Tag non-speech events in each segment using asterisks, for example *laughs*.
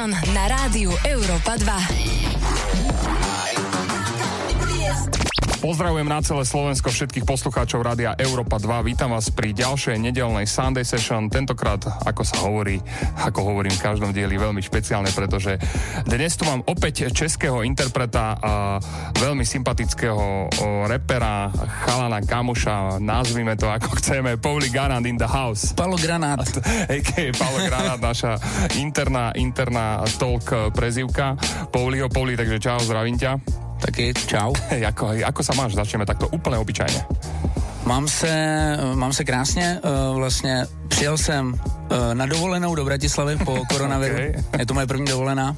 Session na rádiu Europa 2. Pozdravujem na celé Slovensko všetkých poslucháčov Rádia Európa 2. Vítam vás pri ďalšej nedelnej Sunday Session. Tentokrát, ako sa hovorí, ako hovorím v každom dieli, veľmi špeciálne, pretože dnes tu mám opäť českého interpreta a veľmi sympatického repera, chalana, kamuša, nazvime to ako chceme, Pauli Garant in the house. Paulo Granát. A.k.a. Paulo Granát, naša interná, interná talk prezivka Pauliho. Pauli, takže čau, zdravím ťa. Taky, čau. *laughs* Jako, ako sa máš? Začneme takto úplně obyčajně. Mám se, mám se krásně, uh, vlastně přijel jsem uh, na dovolenou do Bratislavy po *laughs* koronaviru. okay. Je to moje první dovolená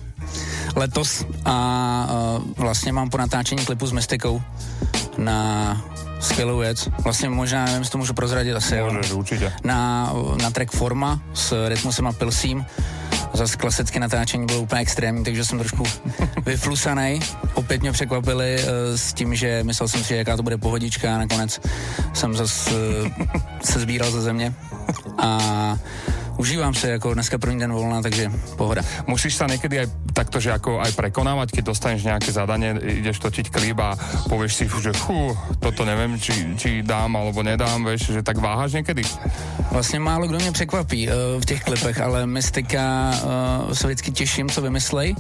letos a uh, vlastně mám po natáčení klipu s Mystikou na skvělou věc. Vlastně možná, nevím, jestli to můžu prozradit asi. Můžeš, určitě. Na, na track Forma s Rytmusem a Pilsím Zase klasické natáčení bylo úplně extrémní, takže jsem trošku *laughs* vyflusaný. Opět mě překvapili uh, s tím, že myslel jsem si, že jaká to bude pohodička a nakonec jsem zase uh, se sbíral ze země. A užívám se jako dneska první den volna, takže pohoda. Musíš sa někdy aj takto, že jako aj prekonávať, keď dostaneš nějaké zadanie, ideš točiť klip a povieš si, že fú, toto nevím, či, či dám alebo nedám, vieš, že tak váháš někdy? Vlastně málo kdo mě překvapí uh, v těch klipech, ale Mystika uh, se vždycky těším, co vymyslej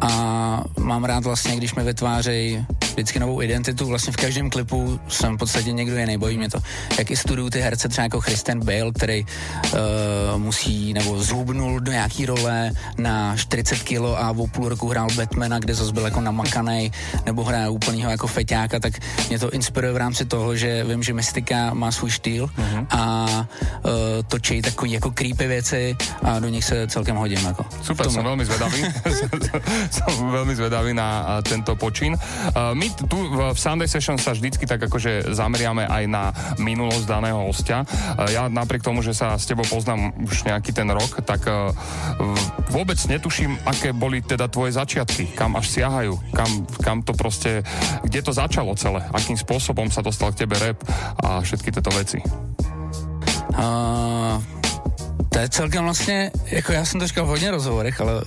a mám rád vlastně, když mi vytvářejí vždycky novou identitu. Vlastně v každém klipu jsem v podstatě někdo jiný, bojí mě to. Jak i studuju ty herce třeba jako Christian Bale, který uh, musí nebo zhubnul do nějaký role na 40 kilo a o půl roku hrál Batmana, kde zase byl jako namakaný, nebo hraje úplného jako feťáka, tak mě to inspiruje v rámci toho, že vím, že Mystika má svůj štýl uh-huh. a uh, točí takový jako creepy věci a do nich se celkem hodím. Jako. Super, jsem velmi zvedavý. *laughs* *laughs* jsem velmi zvedavý na tento počin. My tu v Sunday Session sa vždycky tak akože zameriame aj na minulosť daného hostia. Ja napriek tomu, že sa s tebou poznám už nejaký ten rok, tak vôbec netuším, aké boli teda tvoje začiatky, kam až siahajú, kam, kam to prostě, kde to začalo celé, akým spôsobom sa dostal k tebe rap a všetky tyto veci. Uh, to je celkem vlastně, jako já jsem to říkal v hodně rozhovorech, ale uh,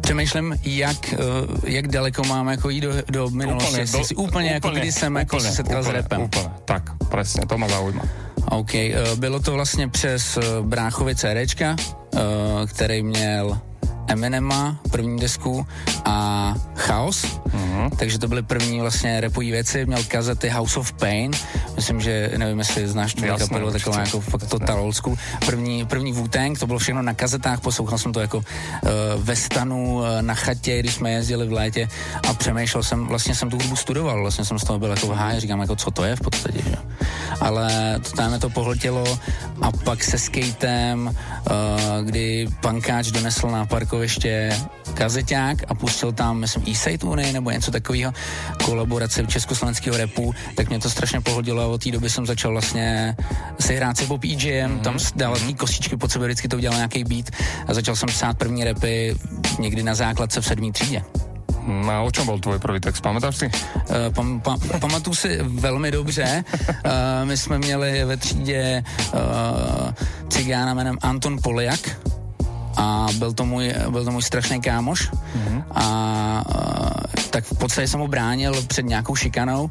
přemýšlím, jak, uh, jak daleko mám jako jít do, do minulosti. Úplně, do, úplně, úplně jako kdy jsem jako se setkal úplně, s repem. Úplně, tak, přesně, to má zaujíma. OK, uh, bylo to vlastně přes uh, bráchovi CDčka, uh, který měl Eminema, první desku a Chaos, uh-huh. takže to byly první vlastně repový věci, měl kazety House of Pain, myslím, že nevím, jestli znáš tu kapelu, taková jako fakt total old school. První, první wu to bylo všechno na kazetách, poslouchal jsem to jako uh, ve stanu, uh, na chatě, když jsme jezdili v létě. A přemýšlel jsem, vlastně jsem tu hudbu studoval, vlastně jsem z toho byl jako v háji, říkám jako co to je v podstatě, že? Ale to tam to pohltilo a pak se skatem, uh, kdy pankáč donesl na parkoviště kazeťák a pustil tam, myslím, e Unii nebo něco takového, kolaborace československého repu, tak mě to strašně pohodilo a od té doby jsem začal vlastně si hrát se pop EGM, mm-hmm. tam dával mm kostičky pod sebe, vždycky to udělal nějaký beat a začal jsem psát první repy někdy na základce v sedmý třídě. Hm, a o čem byl tvůj první text, pamätáš si? Uh, pam, pam, pamatuju si velmi dobře. Uh, my jsme měli ve třídě uh, cigána jménem Anton Poliak a byl to můj, byl to můj strašný kámoš mm-hmm. a uh, tak v podstatě jsem ho bránil před nějakou šikanou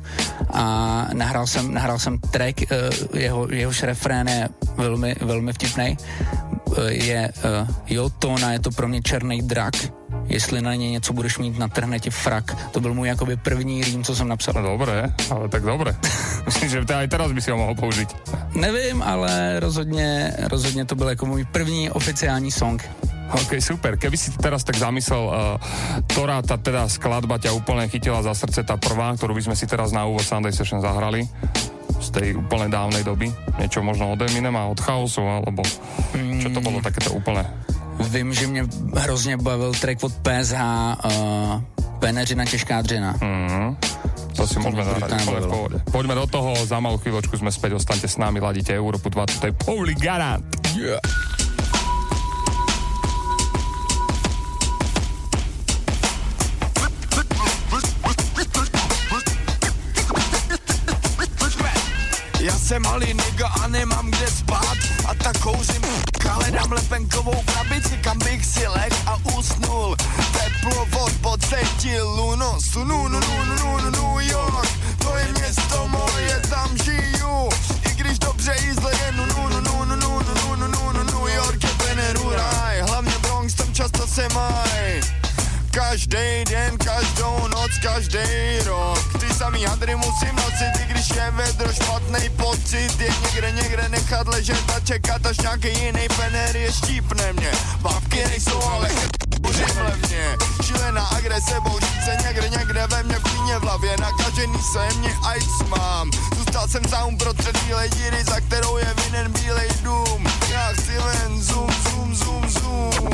a nahrál jsem, nahrál jsem track, jeho, jehož refrén je velmi, velmi vtipný. Je uh, jo, Tona, je to pro mě černý drak jestli na ně něco budeš mít, natrhne ti frak. To byl můj jakoby první rým, co jsem napsal. No dobré, ale tak dobré. *laughs* Myslím, že to i teraz by si ho mohl použít. Nevím, ale rozhodně, rozhodně to byl jako můj první oficiální song. OK, super. Keby si teraz tak zamyslel, uh, ktorá ta teda skladba ťa úplne chytila za srdce, tá prvá, ktorú by sme si teraz na úvod Sunday Session zahrali z tej úplne dávnej doby? Niečo možno od Eminema, od Chaosu, alebo čo to bolo takéto úplne Vím, že mě hrozně bavil track od PSH uh, Peneřina těžká dřina. Mm-hmm. To si můžeme zahrať v pohodě. Poďme do toho, za malou chvíľočku jsme zpět, ostaňte s námi, ladíte Európu 2, to je Pauli Garant. Yeah. Jsem malý nigga a nemám kde spát A tak kouřím hledám lepenkovou krabici Kam bych si leh a usnul Teplo vod pocítil no Sunu, nu, nu, nu, nu, New York To je město moje, tam žiju I když dobře i zle je nu, nu, nu, nu, nu, nu, nu, nu, nu, nu, New York je Beneru raj Hlavně Bronx tam často se maj Každý den, každou noc, každý rok. Ty samý hadry musím nosit, i když je vedro špatný pocit. Je někde, někde nechat ležet a čekat, až nějaký jiný pener je štípne mě. Bavky nejsou, ale Uřimle mě Šílená agrese bouří se někde, někde ve mně v klíně v hlavě. Nakažený se mě AIDS mám. Zůstal jsem sám prostřed bílej díry, za kterou je vinen bílej dům. Já chci ven zoom, zoom, zoom, zoom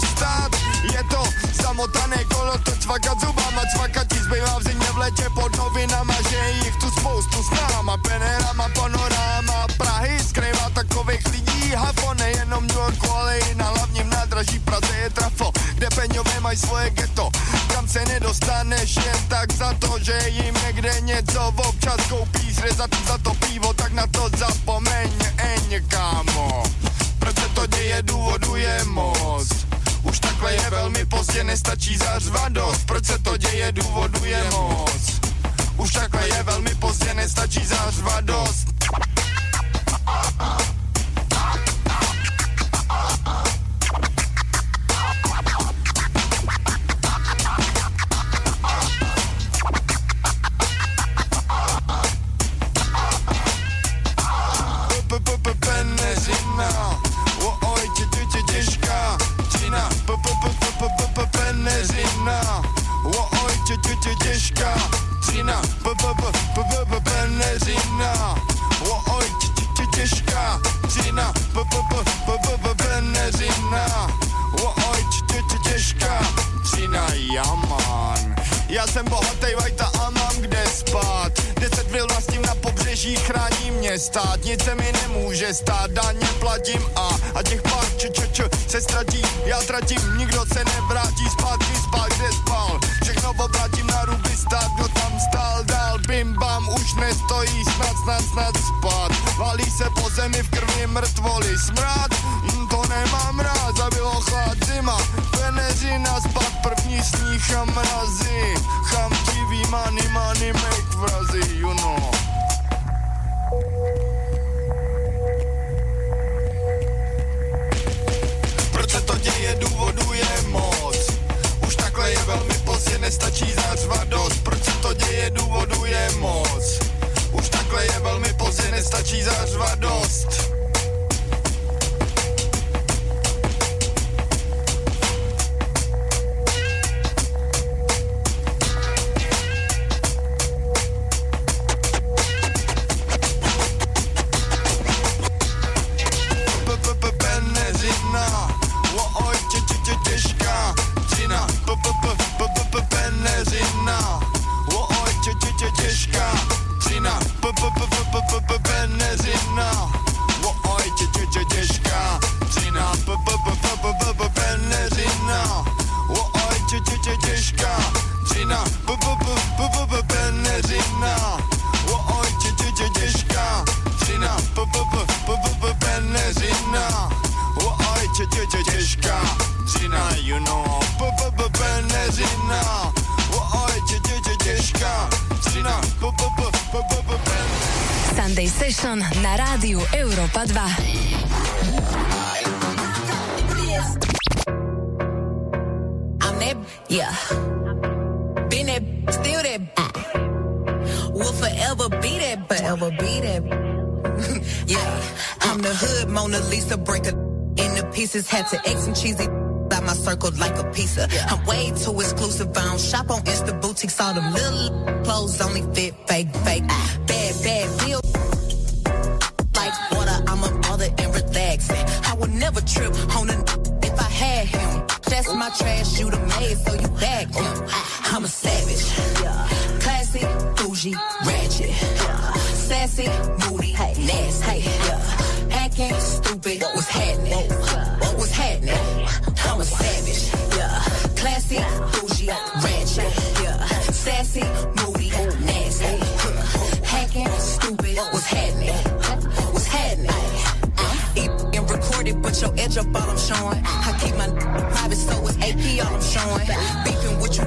dostat. Je to zamotané kolo, to cvakat zubama, cvakat ti zbývá v zimě v letě pod novinama, že jich tu spoustu s náma, penerama, panoráma, Prahy skrývá takových lidí, hafo, nejenom New Yorku, ale i na hlavním nádraží Praze je trafo, kde peňové mají svoje ghetto, kam se nedostaneš jen tak za to, že jim někde něco občas koupíš, rezat za to pivo, tak na to zapomeň, eň, kámo. Proč se to děje, důvodu je moc už takhle je velmi pozdě, nestačí zařvat dost. Proč se to děje, důvodu je moc. Už takhle je velmi pozdě, nestačí zařvat dost cheesy by my circle like a pizza. I'm way too exclusive. I don't shop on Insta boutiques. All them little clothes only fit fake, fake. Ah. Bad, bad bill. like water, I'm a mother and relaxing. I would never trip on a if I had him. That's my trash, you the maid, so you back him. Ah. I'm a savage. Classy, bougie, ratchet. Sassy, edge up all I'm showing. I keep my private, so it's AP all I'm showing. Beefing with you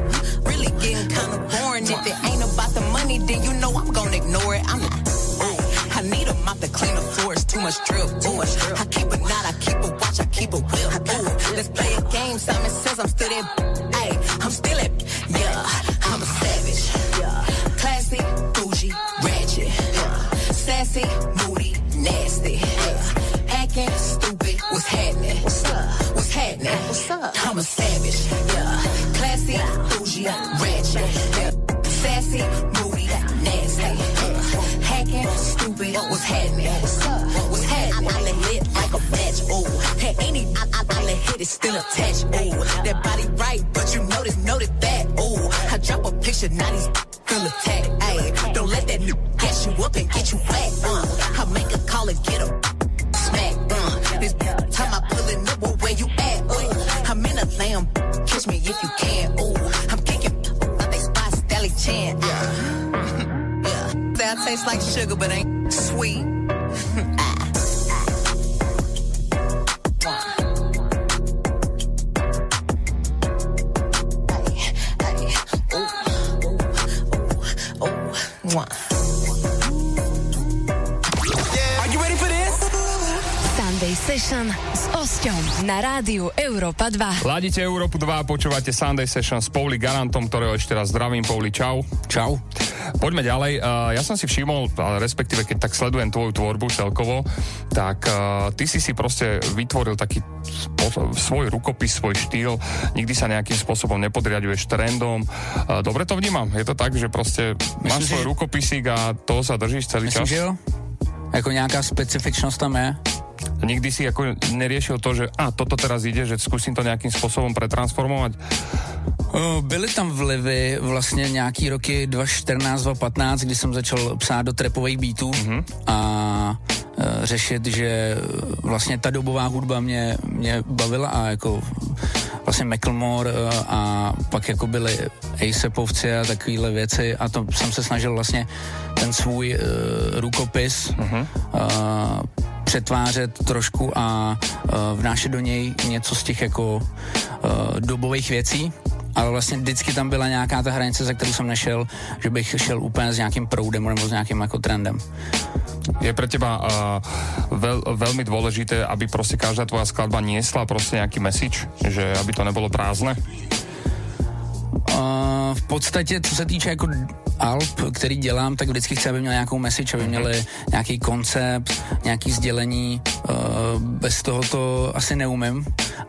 really getting kinda boring. If it ain't about the money, then you know I'm gonna ignore it. I'm ooh, I need a mop to clean the floors, too much drip. Too much. I keep a knot, I keep a watch, I keep a whip. Ooh, let's play a game. Simon says I'm still that. shit, now 2. Ladíte Európu 2 a počúvate Sunday Session s Pauli Garantom, ktorého ešte raz zdravím. Pauli, čau. Čau. Poďme ďalej. Uh, ja som si všimol, respektíve keď tak sledujem tvoju tvorbu celkovo, tak uh, ty si si proste vytvoril taký svoj rukopis, svoj štýl. Nikdy sa nejakým spôsobom nepodriaduješ trendom. Uh, dobre to vnímam. Je to tak, že proste máš si, svoj že- rukopisík a toho sa držíš celý Myslím, čas? že jo? Jako nějaká specifičnost tam je. Nikdy si ako neriešil to, že a toto teraz ide, že skúsim to nejakým spôsobom pretransformovať? Uh, Byly tam vlivy vlastně nějaký roky 2014, 2015, kdy jsem začal psát do trapových beatů mm-hmm. a uh, řešit, že vlastně ta dobová hudba mě, mě bavila a jako vlastně Macklemore uh, a pak jako byly ASAPovci a takovéhle věci a to jsem se snažil vlastně ten svůj uh, rukopis uh-huh. uh, přetvářet trošku a uh, vnášet do něj něco z těch jako uh, dobových věcí, ale vlastně vždycky tam byla nějaká ta hranice, za kterou jsem nešel, že bych šel úplně s nějakým proudem nebo s nějakým jako trendem. Je pre teba uh, veľ, veľmi dôležité, aby proste každá tvoja skladba niesla proste nejaký message, že aby to nebolo prázdne? V podstatě, co se týče jako alb, který dělám, tak vždycky chci, aby měl nějakou message, aby měli nějaký koncept, nějaký sdělení. Uh, bez toho to asi neumím,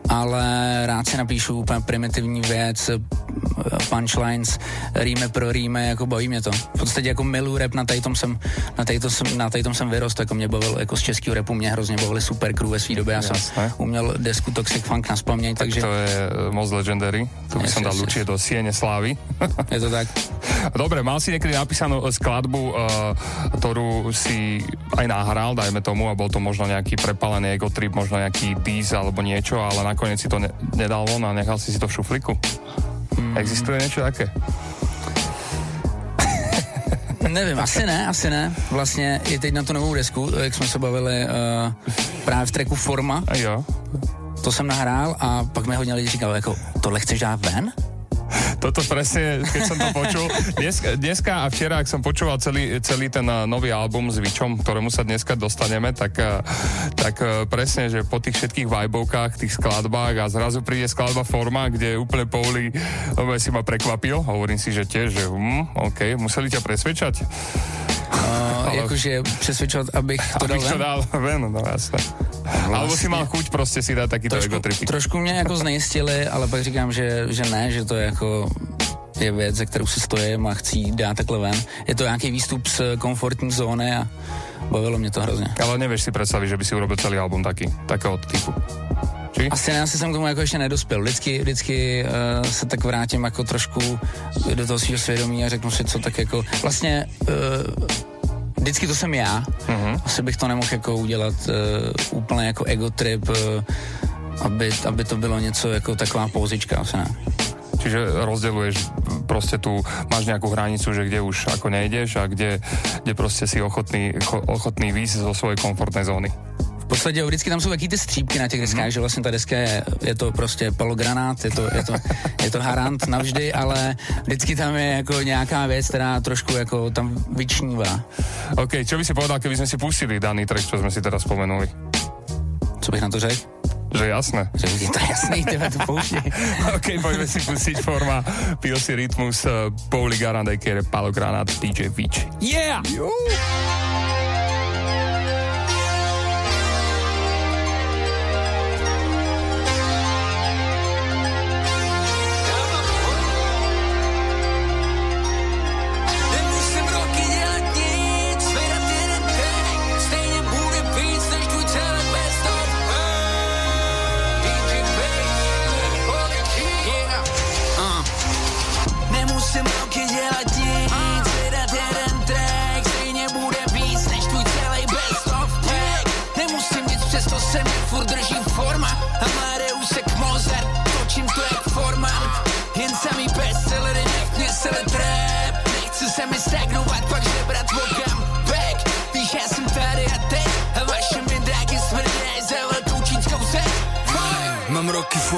ale rád si napíšu úplně primitivní věc, eh, punchlines, rýme pro rýme, jako baví mě to. V podstatě jako milu rap, na tom jsem, na tom jsem, na tom jsem vyrost, jako mě bavil, jako z českého rapu mě hrozně bavili super crew ve své době, já jsem Jasné. uměl desku Toxic Funk na spaměň, takže To je eh, moc legendary. Tu by Yes, som dal yes, určite do Siene Slávy. *laughs* je to tak. Dobre, mal si niekedy napísanú eh, skladbu, uh, si aj nahral, dajme tomu, a bol to možno nejaký prepalený ego trip, možno nejaký diss alebo niečo, ale nakoniec si to ne- nedal von a nechal si si to v šuflíku? Existuje niečo také? *laughs* Nevím, asi ne, asi ne. Vlastně i teď na tu novou desku, jak jsme se bavili uh, právě v tracku Forma, A jo. to jsem nahrál a pak mi hodně lidí říkalo, jako tohle chceš dát ven? Toto presne, keď som to počul. Dneska, dneska a včera, ak som počúval celý, celý ten eh, nový album s Vičom, ktorému sa dneska dostaneme, tak, eh, tak eh, presne, že po tých všetkých vibovkách, tých skladbách a zrazu príde skladba Forma, kde úplne nové si ma prekvapil. Hovorím si, že tiež, že hm, OK, museli ťa presvedčať. Ale- jakože přesvědčovat, abych to dal Abych to ven? dal ven, no jasné. Alebo si mal chuť proste si takýto ego Trošku, tripy. trošku mě jako znejistili, ale pak říkám, že, že ne, že to je jako je věc, ze kterou si stojím a chci dát takhle ven. Je to nějaký výstup z komfortní zóny a bavilo mě to hrozně. Ale nevíš si představit, že by si urobil celý album taky, takého typu. Či? Asi ne, asi jsem k tomu jako ještě nedospěl. Vždycky, vždycky uh, se tak vrátím jako trošku do toho svého svědomí a řeknu si, co tak jako vlastně uh, vždycky to jsem já. Uh-huh. Asi bych to nemohl jako udělat uh, úplně jako ego trip, uh, aby, aby to bylo něco jako taková pouzička, asi ne. Čiže rozděluješ prostě tu, máš nějakou hranicu, že kde už jako nejdeš a kde, kde prostě si ochotný, ochotný výjsť zo svojej komfortnej zóny. V podstatě vždycky tam jsou taky ty střípky na těch deskách, mm-hmm. že vlastně ta deska je, je to prostě palogranát, je to, je to, je to harant navždy, ale vždycky tam je jako nějaká věc, která trošku jako tam vyčnívá. OK, čo by si povedal, keby jsme si pustili daný track, co jsme si teda spomenuli? Co bych na to řekl? Že jasné. Že je to jasný, tebe to pouští. *laughs* OK, pojďme si pustit forma PLC Rytmus, uh, Pauli Garant, a.k.a. Palogranát, DJ Beach. Yeah! Jo.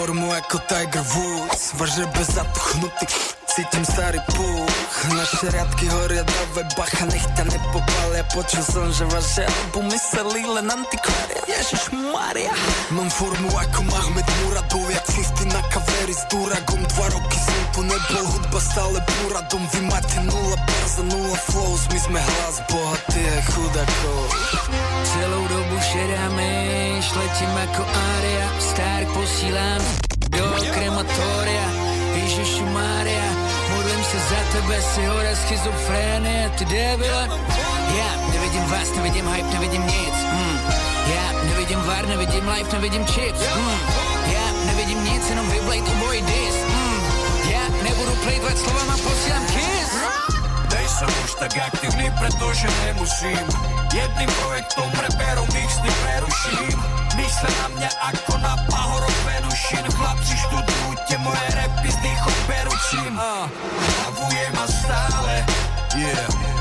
Formu jako Tiger Woods. Važe bez zatuchnutý Cítím starý půch Naše riadky horia, dávaj bacha Nech ťa nepopália Počul som, že vaše albumy sa len antikvária Ježiš Maria. Mám formu ako Mahmed Muradov Jak 50 na kaveri s Duragom. Dva roky som tu nebol Hudba stále Muradom. Vy máte nula barza, nula flows. My sme hlas bohatý a chudakov. Celou dobu šedáme Letím ako Aria. Stark posílám do krematoria. Ježiši Mária Modlím se za tebe, si hora schizofrénie, ty debile Já nevidím vás, nevidím hype, nevidím nic. Hmm. Já nevidím var, nevidím life, nevidím chips. Hmm. Já nevidím nic, jenom vyblejt obojí dis hmm. Já nebudu plejtvat slovama, posílám kiss. Nejsem už tak aktivní, protože nemusím. Jedným projektom reperom mixny preruším Mysle na mě ako na pahorok Venušin. Chlapci študujte moje repy s dýchom beručím Bavujem a stále Yeah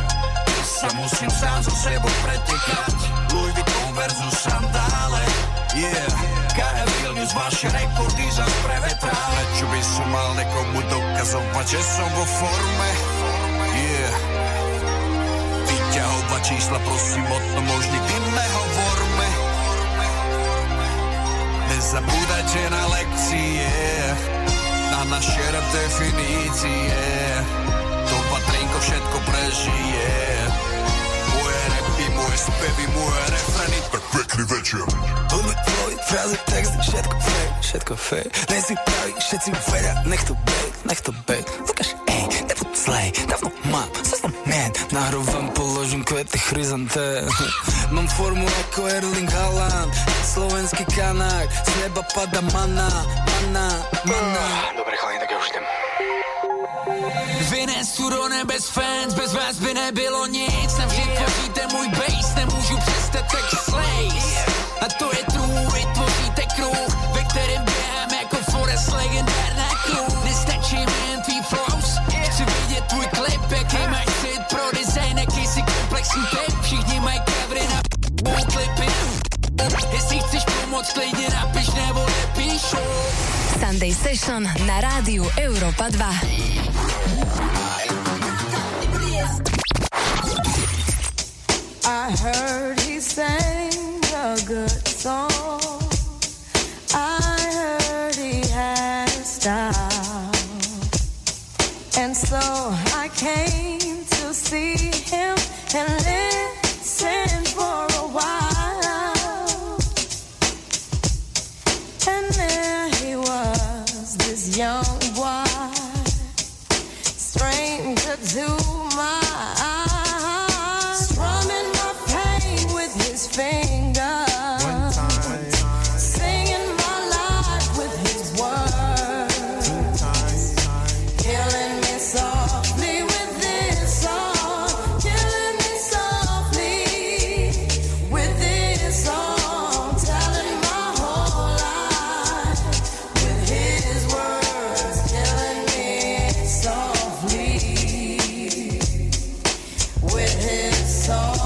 sa musím sám so sebou pretekať Louis Vuitton versus sandále Yeah. KF Vilnius, vaše rekordy zas prevetrále. Čo by som mal nekomu dokazovať, že som vo forme? Yeah. Vyťahovať čísla, prosím, o tom už nikdy nehovorme. Nezabúdajte na lekcie, na naše definície. To patrinko všetko prežije. Moje repy, moje refreny. Tak pekný večer. Hudby, flowy, frazy, texty, všetko fake, všetko fake. Nejsi pravý, všetci vedia, nech to bejt, nech to bejt. Lukáš, ej, nebuď zlej, dávno mám, som man. Nahrovám, položím kvety, chryzanté. *laughs* Mám formu ako Erling Haaland, slovenský kanák, z neba pada mana, mana, mana. Dobre, chalani, tak ja už idem. Vynes tu do nebes fans, bez vás by nebylo nic Navždy tvoříte můj bass, nemůžu přestat tak slays A to je true, vytvoříte kruh Ve kterém běhám jako Forest legendárná crew Nestačí mi jen tvý flows Chci vidět tvůj klip, jaký máš cit. Pro design Jaký si komplexní typ, všichni mají covery na klipy. Jestli chceš pomoct, klidně napiš nebo nepíšu. Sunday Session na rádiu Europa 2. I heard he sang a good song. I heard he had style. And so I came to see him and listen for a while. And there he was, this young boy. Stranger to all.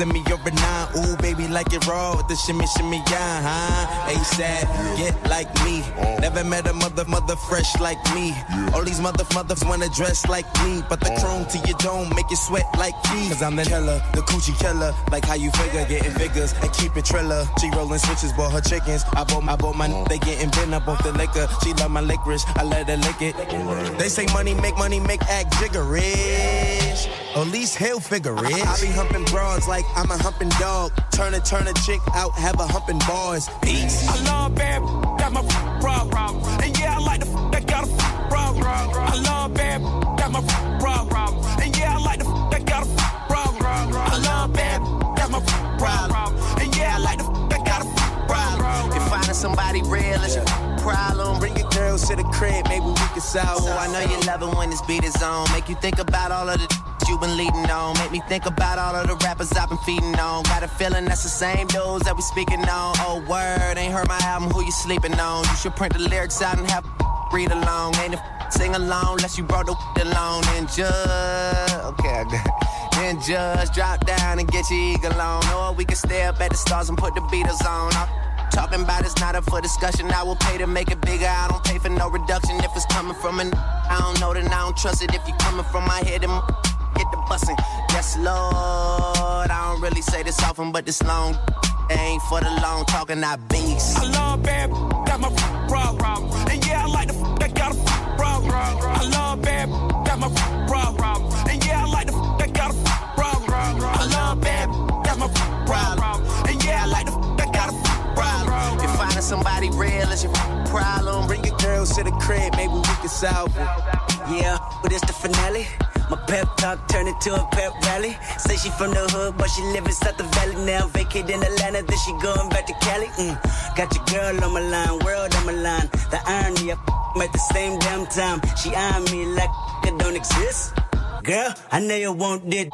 In me a nine. Ooh, baby, like it raw with the shimmy, shimmy, yeah, huh? ASAP, get like me. Never met a mother, mother fresh like me. All these mother, mothers wanna dress like me, but the chrome to your dome make you sweat like me. Cause I'm the killer, the coochie killer. Like how you figure, getting figures and keep it triller. She rolling switches, bought her chickens. I bought my, I bought my, they getting bent up off the liquor. She love my licorice, I let her lick it. They say money make money make act jiggerish. Or at least he'll figure it. I, I be humping broads like I'm a humping dog. Turn a turn a chick out, have a humping boys. Peace. I love bad, got my raw, and yeah, I like the that got a raw. I love bad, got my raw, and yeah, I like the that got a raw. I love bad, got my raw, and yeah, I like the that got a raw. If finding somebody real is your problem, bring your girls to the crib, maybe we can solve. Oh, I know you love it when this beat is on. Make you think about all of the you been leading on. Make me think about all of the rappers I've been feeding on. Got a feeling that's the same dudes that we speaking on. Oh, word, ain't heard my album, who you sleeping on? You should print the lyrics out and have read along. Ain't a sing along unless you brought the along. And just, okay, I got it. Just drop down and get your eagle on. Or we can stay up at the stars and put the Beatles on. I'm Talking about it's not up for discussion. I will pay to make it bigger. I don't pay for no reduction if it's coming from an. I don't know, then I don't trust it. If you coming from my head, get the bussin'. Yes, Lord. I don't really say this often, but this long ain't for the long talking. I beast. I love bad, got my raw, and yeah, I like the that got a raw. I love bad, got my raw, and yeah, I like the that got a raw. I love bad, got my raw, and yeah, I like the that got a raw. If finding somebody real is your problem, bring your girls to the crib, maybe we can solve it. Yeah, but it's the finale. My pep talk turned into a pep rally. Say she from the hood, but she live inside the valley now. Vacate in Atlanta, then she going back to Cali. Mm. Got your girl on my line, world on my line. The irony, I f- *laughs* at the same damn time. She eyeing me like *laughs* it don't exist. Girl, I know you want it.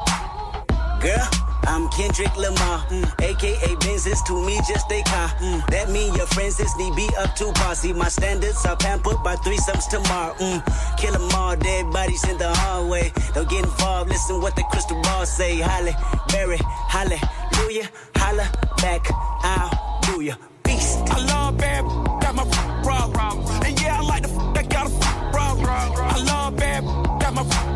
Girl, I'm Kendrick Lamar, mm. aka Benzes to me just a car. Mm. That mean your friends is need be up to par. See my standards are pampered by threesomes tomorrow. Mm. Kill 'em all, dead bodies in the hallway. Don't get involved, listen what the crystal ball say. Holly, Berry, hallelujah, holla back, I'll do ya. Beast. I love bad, got my raw, and yeah, I like the that got a raw. I love bad, got my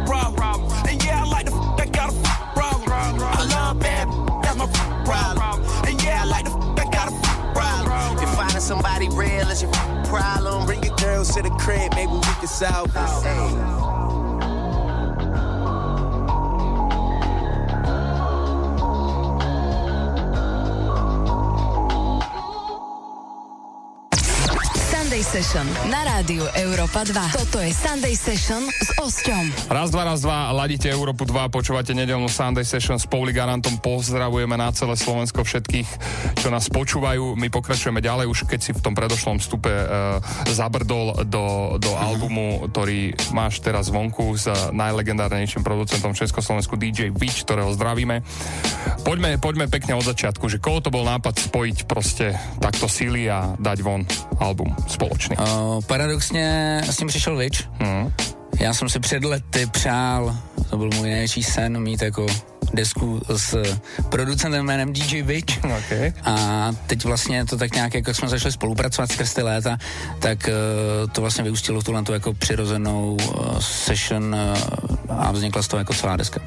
somebody real is your problem. Bring your girls to the crib, maybe we can solve this. Hey. Sunday Session na rádiu Európa 2. Toto je Sunday Session s Osťom. Raz, dva, raz, dva, ladíte Európu 2, počúvate nedelnú Sunday Session s Pauli Garantom, pozdravujeme na celé Slovensko všetkých, čo nás počúvajú. My pokračujeme ďalej, už keď si v tom predošlom vstupe uh, zabrdol do, do albumu, ktorý máš teraz vonku s najlegendárnejším producentom v Československu DJ Witch, ktorého zdravíme. Poďme, poďme pekne od začiatku, že koho to bol nápad spojiť proste takto síly a dať von album společný? Uh, paradoxně s tím přišel Vič. Hmm. Já jsem si před lety přál, to byl můj největší sen, mít jako desku s producentem jménem DJ Witch. Okay. A teď vlastně to tak nějak, jako jsme začali spolupracovat skrz ty léta, tak uh, to vlastně vyústilo v tuhle tu jako přirozenou uh, session uh, a vznikla z toho jako celá deska.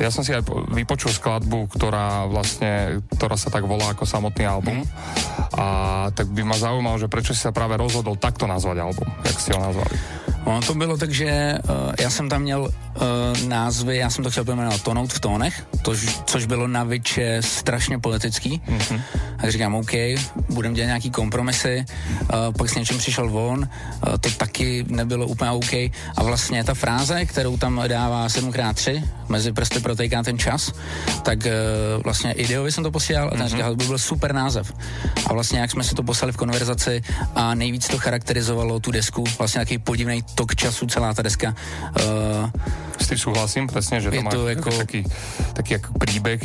Ja som si aj vypočul skladbu, ktorá vlastne, ktorá sa tak volá ako samotný album. Mm. A tak by ma zaujímalo, že prečo si sa práve rozhodol takto nazvať album, jak si ho nazvali. Ono to bylo tak, že uh, já jsem tam měl uh, názvy, já jsem to chtěl pojmenovat Tonout v tónech, tož, což bylo na Viče strašně politický. Mm-hmm. Tak říkám, OK, budeme dělat nějaký kompromisy, uh, pak s něčím přišel von, uh, to taky nebylo úplně OK. A vlastně ta fráze, kterou tam dává 7x3, mezi prsty protejká ten čas, tak uh, vlastně ideovi jsem to posílal a ten mm-hmm. říkal, to by byl super název. A vlastně jak jsme si to poslali v konverzaci a nejvíc to charakterizovalo tu desku, vlastně nějaký podivný tok času celá ta deska. Uh, S tým súhlasím, presne, že to má to jako, taký, taký jako príbeh,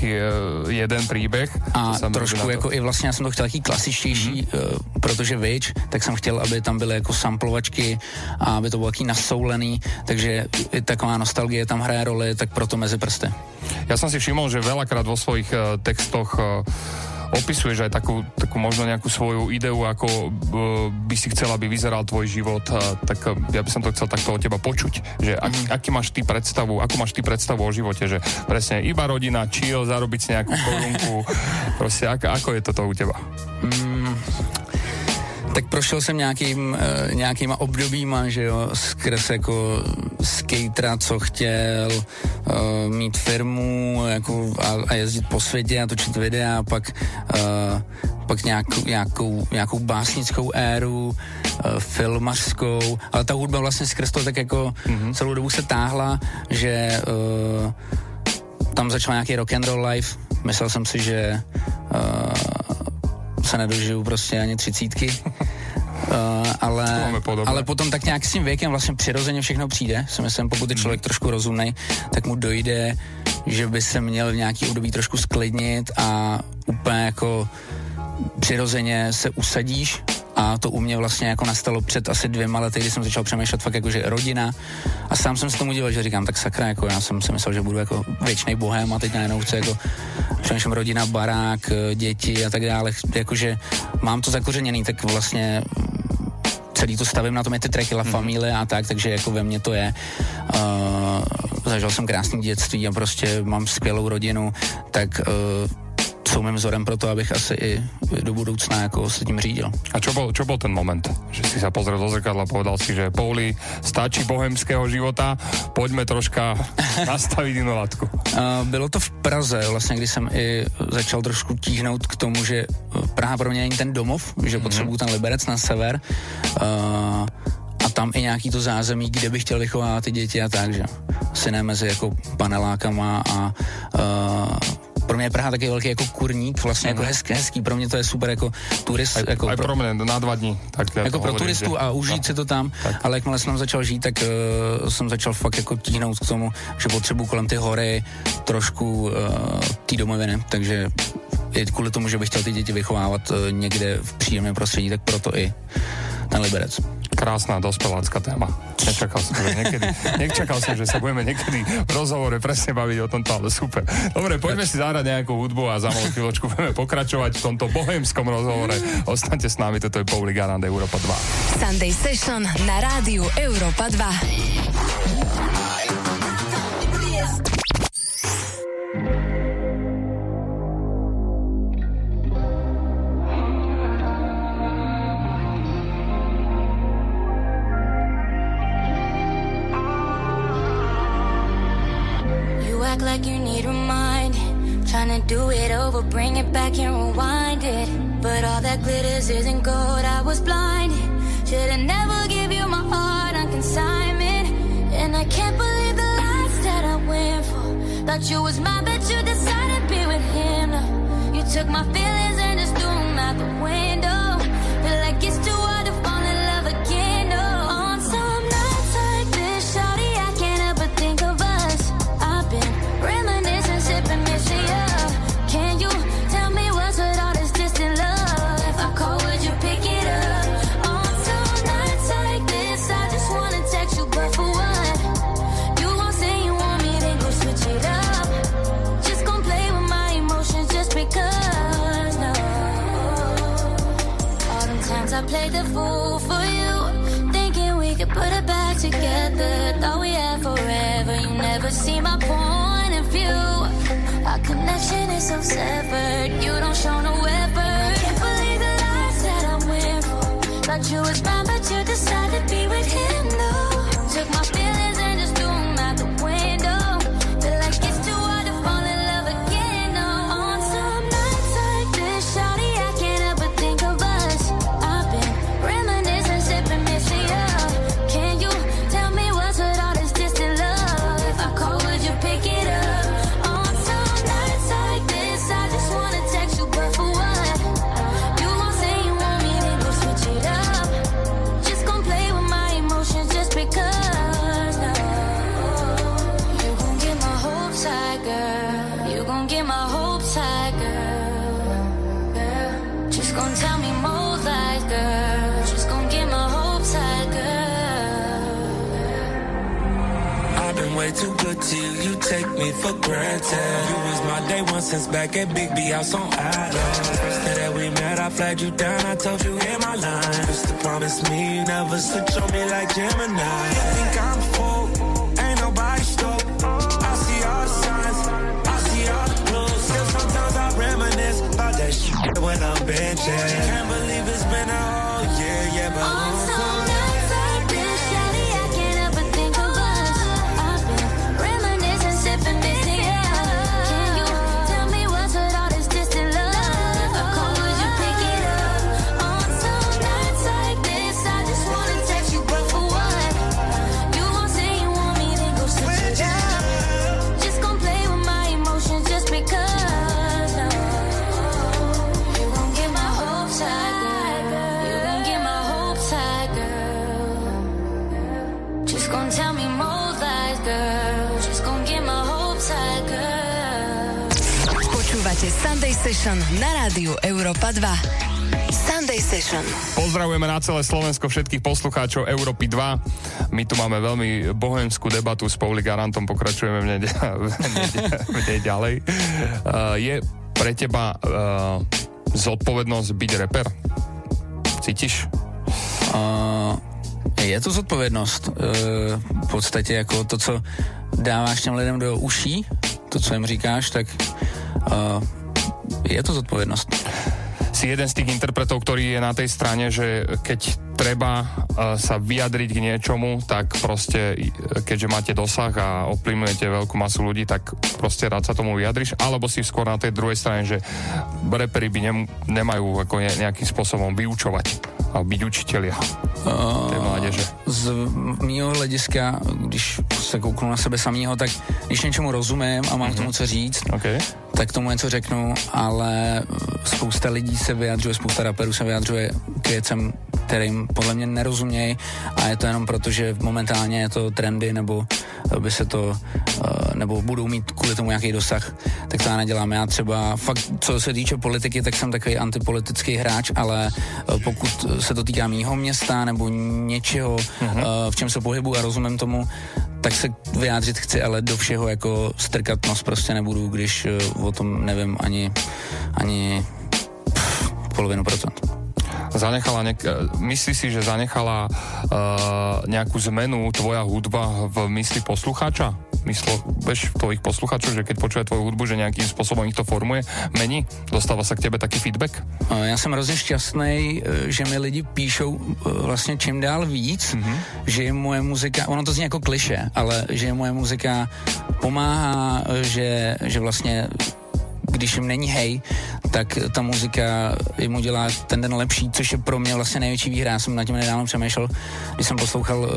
jeden príbeh. A trošku jako i vlastně já jsem to chtěl taký klasičtější, mm-hmm. uh, protože Witch, tak jsem chtěl, aby tam byly jako samplovačky a aby to bylo taký nasoulený, takže i taková nostalgie tam hraje roli, tak proto mezi prsty. Ja som si všimol, že veľakrát vo svojich uh, textoch uh, opisuješ aj takú, takú možno nejakú svoju ideu, ako uh, by si chcel, aby vyzeral tvoj život, uh, tak uh, ja by som to chcel takto od teba počuť, že ak, mm. aký máš ty predstavu, ako máš ty predstavu o živote, že presne iba rodina, chill, zarobiť si nejakú korunku, *laughs* proste ako, ako je toto u teba? Mm, tak prošel jsem nějakým, uh, nějakýma obdobíma, že jo, skrz jako skatera, co chtěl uh, mít firmu jako a, a jezdit po světě a točit videa, pak uh, pak nějakou, nějakou, nějakou básnickou éru, uh, filmařskou, ale ta hudba vlastně skrz to tak jako mm-hmm. celou dobu se táhla, že uh, tam začal nějaký rock and roll life, myslel jsem si, že uh, se nedožiju prostě ani třicítky. Uh, *laughs* ale, ale potom tak nějak s tím věkem vlastně přirozeně všechno přijde. Si myslím, pokud je hmm. člověk trošku rozumný, tak mu dojde, že by se měl v nějaký období trošku sklidnit a úplně jako přirozeně se usadíš a to u mě vlastně jako nastalo před asi dvěma lety, kdy jsem začal přemýšlet fakt jako, že rodina a sám jsem se tomu díval, že říkám, tak sakra, jako já jsem si myslel, že budu jako věčný bohem a teď najednou chci jako přemýšlím rodina, barák, děti a tak dále, jakože mám to zakořeněný, tak vlastně celý to stavím na tom je ty tracky La mhm. Familie a tak, takže jako ve mně to je. Uh, zažil jsem krásný dětství a prostě mám skvělou rodinu, tak uh, jsou mým vzorem pro to, abych asi i do budoucna jako se tím řídil. A čo bol, čo bol ten moment, že si sa pozrel do zrkadla a povedal si, že Pouli, stačí bohemského života, pojďme troška *laughs* nastavit jinou latku. Uh, bylo to v Praze, vlastně, kdy jsem i začal trošku tíhnout k tomu, že Praha pro mě není ten domov, že mm-hmm. potřebuju ten Liberec na sever. Uh, a tam i nějaký to zázemí, kde bych chtěl vychovávat ty děti a tak, že asi ne mezi jako panelákama a uh, pro mě je Praha taky velký jako kurník, vlastně jako hezký, hezký, pro mě to je super jako turist. Aj, jako pro, pro mě na dva dní. Tak jako pro turistu že... a užít no. si to tam, tak. ale jakmile jsem začal žít, tak uh, jsem začal fakt jako tíhnout k tomu, že potřebuji kolem ty hory trošku uh, té domoviny, takže i kvůli tomu, že bych chtěl ty děti vychovávat uh, někde v příjemném prostředí, tak proto i ten Liberec krásna dospelácka téma. Nečakal som, že niekedy, *laughs* nečakal som, že sa budeme niekedy v rozhovore presne baviť o tomto, ale super. Dobre, poďme si zahrať nejakú hudbu a za malú chvíľočku *laughs* budeme pokračovať v tomto bohemskom rozhovore. Ostaňte s nami, toto je Pauli Garand Európa 2. Sunday Session na rádiu Európa 2. Do it over, bring it back and rewind it. But all that glitters isn't gold, I was blinded. Should've never give you my heart on consignment. And I can't believe the lies that I went for. Thought you was mine, but you decided to be with him. You took my feelings never see my point of view. Our connection is so severed, you don't show no effort. I Can't believe the lies that I went for. Thought you was mine, for granted. You was my day one since back at Big B House on Adams. First that we met, I flagged you down, I told you in my line. Used to promise me you never switch on me like Gemini. You think I'm full, ain't nobody stoked. I see all the signs, I see all the clues. Still sometimes I reminisce about that shit when I'm benching. Session na rádiu Európa 2. Sunday Session. Pozdravujeme na celé Slovensko všetkých poslucháčov Európy 2. My tu máme veľmi bohemskú debatu s Pauli Garantom, pokračujeme v nej, *laughs* v nej, v nej ďalej. Uh, je pre teba uh, zodpovednosť byť reper? Cítiš? Uh, je to zodpovědnost. Uh, v podstatě jako to, co dáváš těm lidem do uší, to, co jim říkáš, tak uh, je to zodpovědnost. si jeden z tých interpretov, ktorý je na tej strane, že keď treba uh, sa vyjadriť k niečomu, tak proste, i- keďže máte dosah a ovplyvňujete veľkú masu ľudí, tak proste rád sa tomu vyjadriš, alebo si skôr na tej druhej strane, že reperi by nem, nemajú ako ne, nejakým spôsobom vyučovať a byť učitelia tej mládeže. Z mýho hlediska, když se kouknu na sebe samýho, tak když něčemu rozumím a mám mm-hmm. k tomu co říct, okay. tak tomu něco řeknu, ale spousta lidí se vyjadřuje, spousta raperů se vyjadřuje k věcem, kterým podle mě nerozumějí a je to jenom proto, že momentálně je to trendy nebo by se to, eh, nebo budou mít kvůli tomu nějaký dosah, tak to já nedělám. Já třeba fakt, co se týče politiky, tak jsem takový antipolitický hráč, ale eh, pokud se to týká mýho města nebo něčeho, mm-hmm. v čem se pohybu a rozumím tomu, tak se vyjádřit chci, ale do všeho jako strkat nos prostě nebudu, když eh, o tom nevím ani, ani pff, polovinu procent. Zanechala nek- myslíš si, že zanechala uh, nejakú zmenu tvoja hudba v mysli poslucháča? Myslel, vieš, tvojich posluchačov, že keď počuje tvoju hudbu, že nejakým spôsobom ich to formuje, mení? Dostáva sa k tebe taký feedback? Já jsem hrozně šťastný, že mi lidi píšou vlastně čím dál víc, mm-hmm. že je moje muzika, ono to zní jako kliše, ale že je moje muzika pomáhá, že, že vlastně když jim není hej, tak ta muzika jim udělá ten den lepší, což je pro mě vlastně největší výhra. Já jsem na tím nedávno přemýšlel, když jsem poslouchal uh,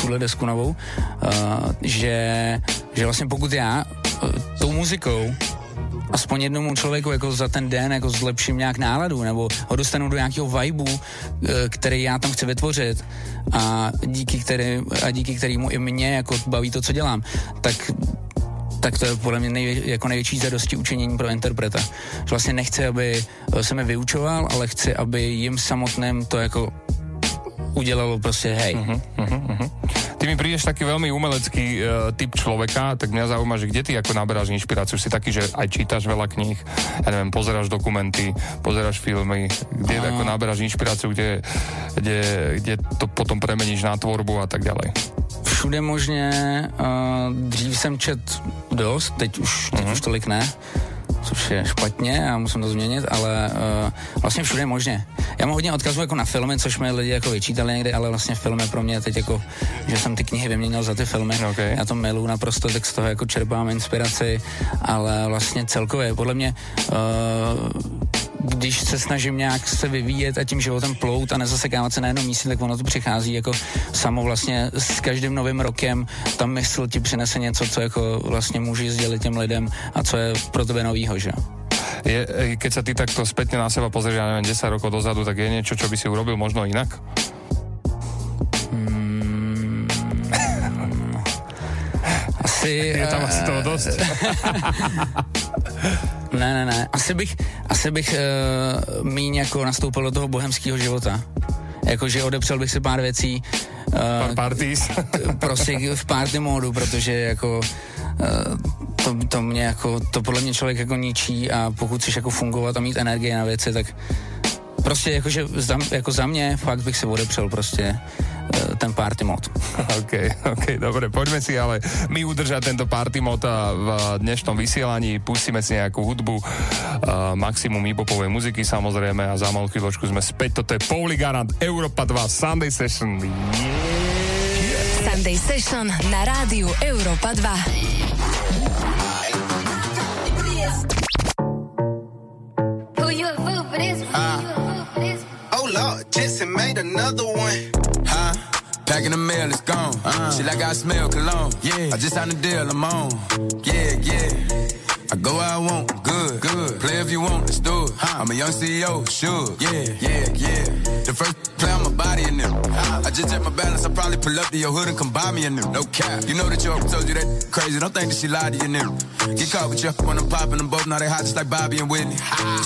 tuhle desku novou, uh, že, že vlastně pokud já uh, tou muzikou aspoň jednomu člověku jako za ten den jako zlepším nějak náladu nebo ho dostanu do nějakého vibu, který já tam chci vytvořit a díky, který, a díky kterému i mě jako baví to, co dělám, tak tak to je podle mě nejvě, jako největší zadosti učenění pro interpreta. Že vlastně nechci, aby se mi vyučoval, ale chci, aby jim samotným to jako udělalo prostě hej. Uh-huh, uh-huh, uh-huh. Ty mi prídeš taký veľmi umelecký uh, typ človeka, tak mňa zaujíma, že kde ty ako naberáš inšpiráciu? Si taký, že aj čítaš veľa kníh, ja neviem, pozeráš dokumenty, pozeráš filmy, kde uh. ako naberáš inšpiráciu, kde, kde, kde to potom premeníš na tvorbu a tak ďalej? Všude možně, uh, dřív jsem čet dost, teď už, teď uh-huh. už tolik ne což je špatně a musím to změnit, ale uh, vlastně všude možně. Já mám hodně odkazů jako na filmy, což mi lidi jako vyčítali někdy, ale vlastně filmy pro mě teď jako, že jsem ty knihy vyměnil za ty filmy. Okay. Já to miluji naprosto, tak z toho jako čerpám inspiraci, ale vlastně celkově podle mě uh, když se snažím nějak se vyvíjet a tím životem plout a nezasekávat se na jednom místě, tak ono to přichází jako samo vlastně s každým novým rokem ta mysl ti přinese něco, co jako vlastně může sdělit těm lidem a co je pro tebe novýho, že je, keď sa ty takto spätne na seba pozrieš, ja neviem, 10 rokov dozadu, tak je niečo, čo by si urobil možno inak? Hmm, *laughs* asi... Je tam asi toho dosť. *laughs* *laughs* Ne, ne, ne. Asi bych, asi bych uh, míň jako nastoupil do toho bohemského života. Jakože odepřel bych si pár věcí. Uh, pár parties. *laughs* prostě v party módu, protože jako uh, to, to mě jako, to podle mě člověk jako ničí a pokud chceš jako fungovat a mít energie na věci, tak prostě jakože za, jako za mě fakt bych se odepřel prostě Eh, ten party mod. *laughs* OK, OK, dobre, poďme si ale my udržať tento party mod v dnešnom vysielaní, pustíme si nejakú hudbu, uh, maximum hip-hopovej muziky samozrejme a za malú chvíľočku sme späť, toto je Pauli Garant, Europa 2, Sunday Session. Yeah. Sunday Session na rádiu Europa 2. Oh Jesse made another one. Huh? Back in the mail, it's gone. Uh, Shit like I smell cologne. Yeah. I just signed a deal, I'm on. Yeah, yeah. I go where I want, good, good. Play if you want, let's do it. Huh. I'm a young CEO, sure. Yeah, yeah, yeah. The first play on my body in them. I just check my balance, I probably pull up to your hood and come buy me a new. No cap. You know that your told you that crazy. Don't think that she lied to you, new. Get caught with your when I'm popping them both. Now they hot just like Bobby and Whitney.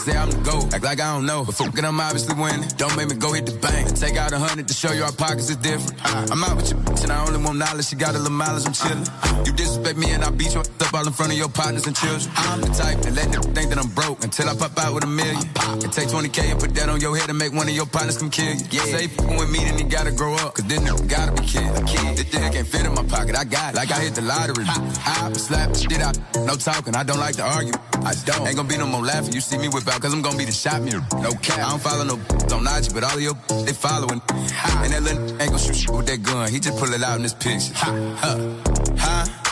Say I'm the GOAT, act like I don't know. But fuck it, I'm obviously winning. Don't make me go hit the bank. And take out a hundred to show you our pockets is different. I'm out with your bitch and I only want knowledge. She got a little mileage, I'm chillin'. You disrespect me and I beat you up all in front of your partners and children. I'm the type that let them think that I'm broke until I pop out with a million. And take 20K and put that on your head and make one of your partners come kill you. Yeah. Say with me, then you gotta grow up, cause then nigga gotta be kid. kid. This dick can't fit in my pocket, I got it. Like I hit the lottery. I slap the shit out, no talking, I don't like to argue. I don't. Ain't gonna be no more laughing. You see me whip out, cause I'm gonna be the shot mirror. No cap. I don't follow no don't nod but all of your they following. And that little ain't gonna shoot with that gun. He just pull it out in this picture. Ha, huh,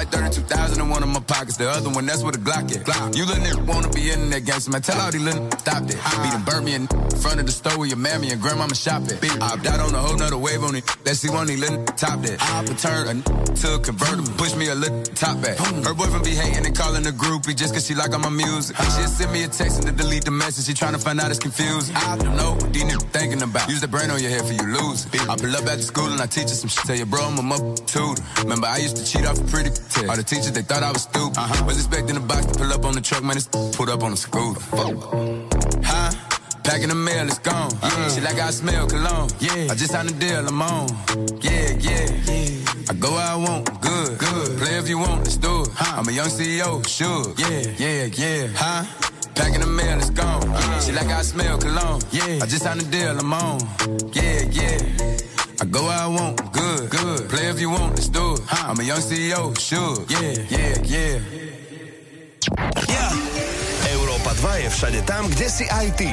Like 32,000 in one of my pockets. The other one, that's where the Glock at. Glock. You little nigga wanna be in that gangster, man. Tell all these little stop that. Beat and burn in front of the store where your mammy and grandmama shop at. Big opt out on a whole nother wave on it. Let's see one these little top that. I turn a to a convertible, push me a little top back. Her boyfriend be hating and calling the groupie just cause she like all my music. She'll send me a text and to delete the message. She trying to find out it's confused. I don't know what these niggas thinking about. Use the brain on your head for you lose. I pull up at the school and I teach her some shit. Tell your bro I'm a tutor. Remember I used to cheat off a pretty test. All the teachers, they thought I was stupid. Uh-huh. Was expecting the box to pull up on the truck, man, it's pulled up on the scooter. Huh? Packing the mail, it's gone. Yeah, shit like I smell cologne. Yeah, I just signed a deal, I'm on. Yeah, yeah, yeah. I go where I want, good, good. Play if you want, let's do it. Huh. I'm a young CEO, sure. Yeah, yeah, yeah. Huh? Packing the mail, it's gone. Uh, shit like I smell cologne. Yeah, I just signed a deal, I'm on. Yeah, yeah. I go where I want, good, good. Play if you want, let's do it. Huh. I'm a young CEO, sure. Yeah, yeah, yeah. Yeah. Európa 2 je všade tam, kde si aj ty.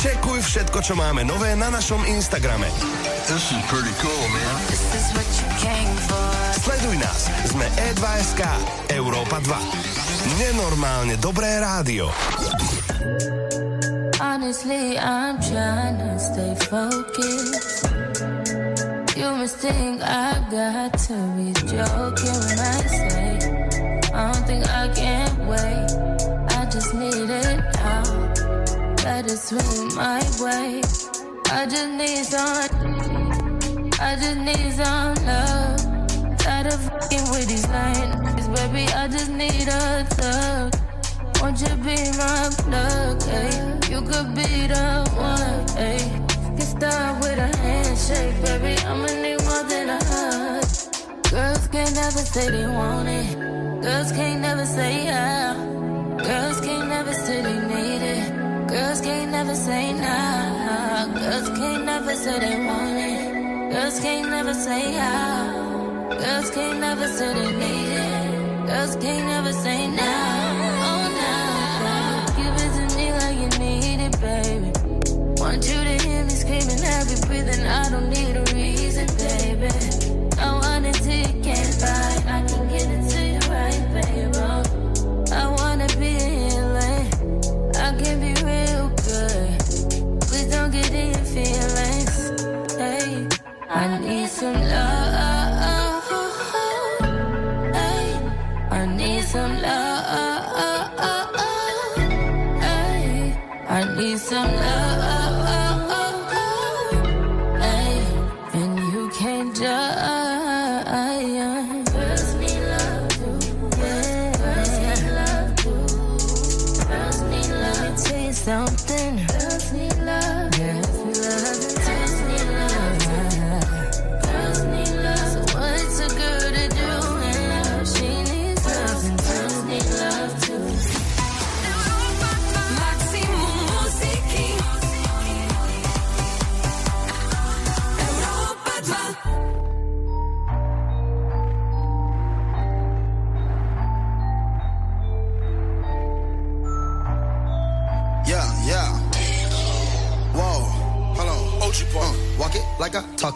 Čekuj všetko, čo máme nové na našom Instagrame. This is pretty cool, man. This is what you came for. Sleduj nás, sme E2SK, Európa 2. Nenormálne dobré rádio. Honestly, I'm trying to stay focused. Must think I got to be joking when I say I don't think I can wait. I just need it now. Let it swing my way. I just need some. I just need some love. Tired of fucking with these lines, baby. I just need a thug. Won't you be my plug? Ay? You could be the one. Ay? Get started with a handshake, baby. I'ma need more than a hug. Girls can't never say they want it. Girls can't never say yeah. Girls can't never say they need it. Girls can't never say nah. Girls can't never say they want it. Girls can't never say yeah. Girls can't never say they need it. Girls can't never say nah. Breathing. I don't need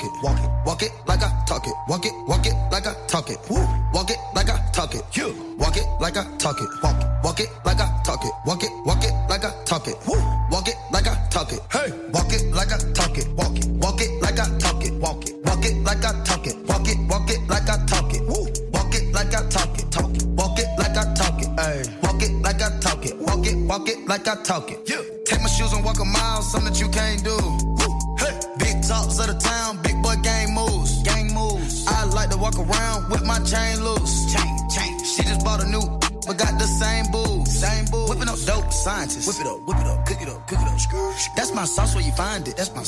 talk it. Walk it. Walk it like I talk it. Walk it. Walk it like I talk it. Walk it like I talk it. You. Walk it like I talk it. Walk it. Walk it like I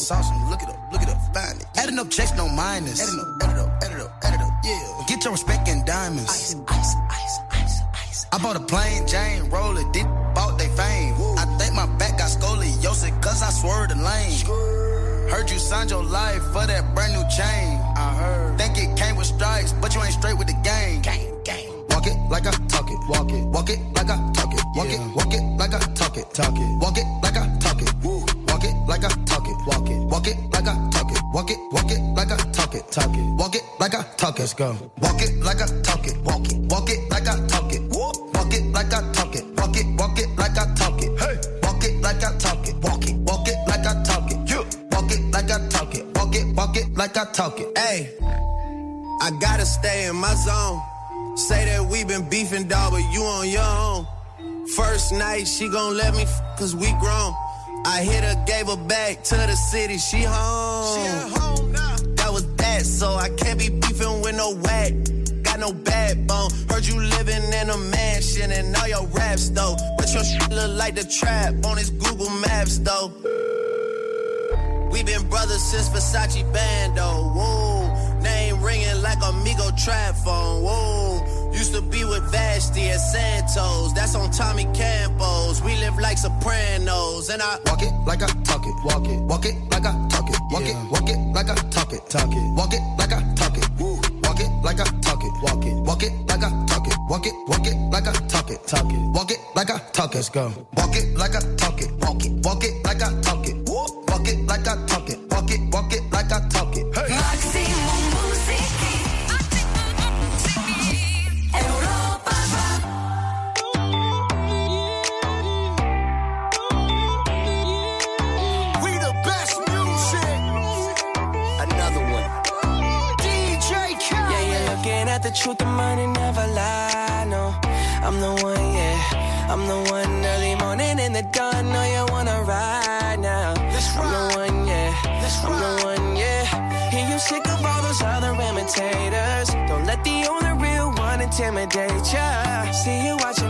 sauce you look it up, look it up, find it. Adding up checks, no minus. Adding up, on. Heard you living in a mansion and all your raps though. But your shit look like the trap on his Google Maps though. We been brothers since Versace Bando. Whoa, name ringing like Amigo trap phone. Whoa, used to be with Vashti at Santos. That's on Tommy Campos. We live like Sopranos, and I walk it like I talk it. Walk it, walk it like I talk it. Walk it, walk it like I talk it. Talk it, walk it like I talk it. Walk it like I talk it. Walk it, walk it like I talk it. Walk it, walk it like I talk it. Talk it, walk it like I talk it. Let's go. Walk it like I talk it. Walk it, walk it like I talk it. Truth, the money never lie. No, I'm the one, yeah. I'm the one early morning in the dawn. Know you wanna ride now. I'm the one, yeah. I'm the one, yeah. Hear you sick of all those other imitators. Don't let the only real one intimidate ya. See you watching,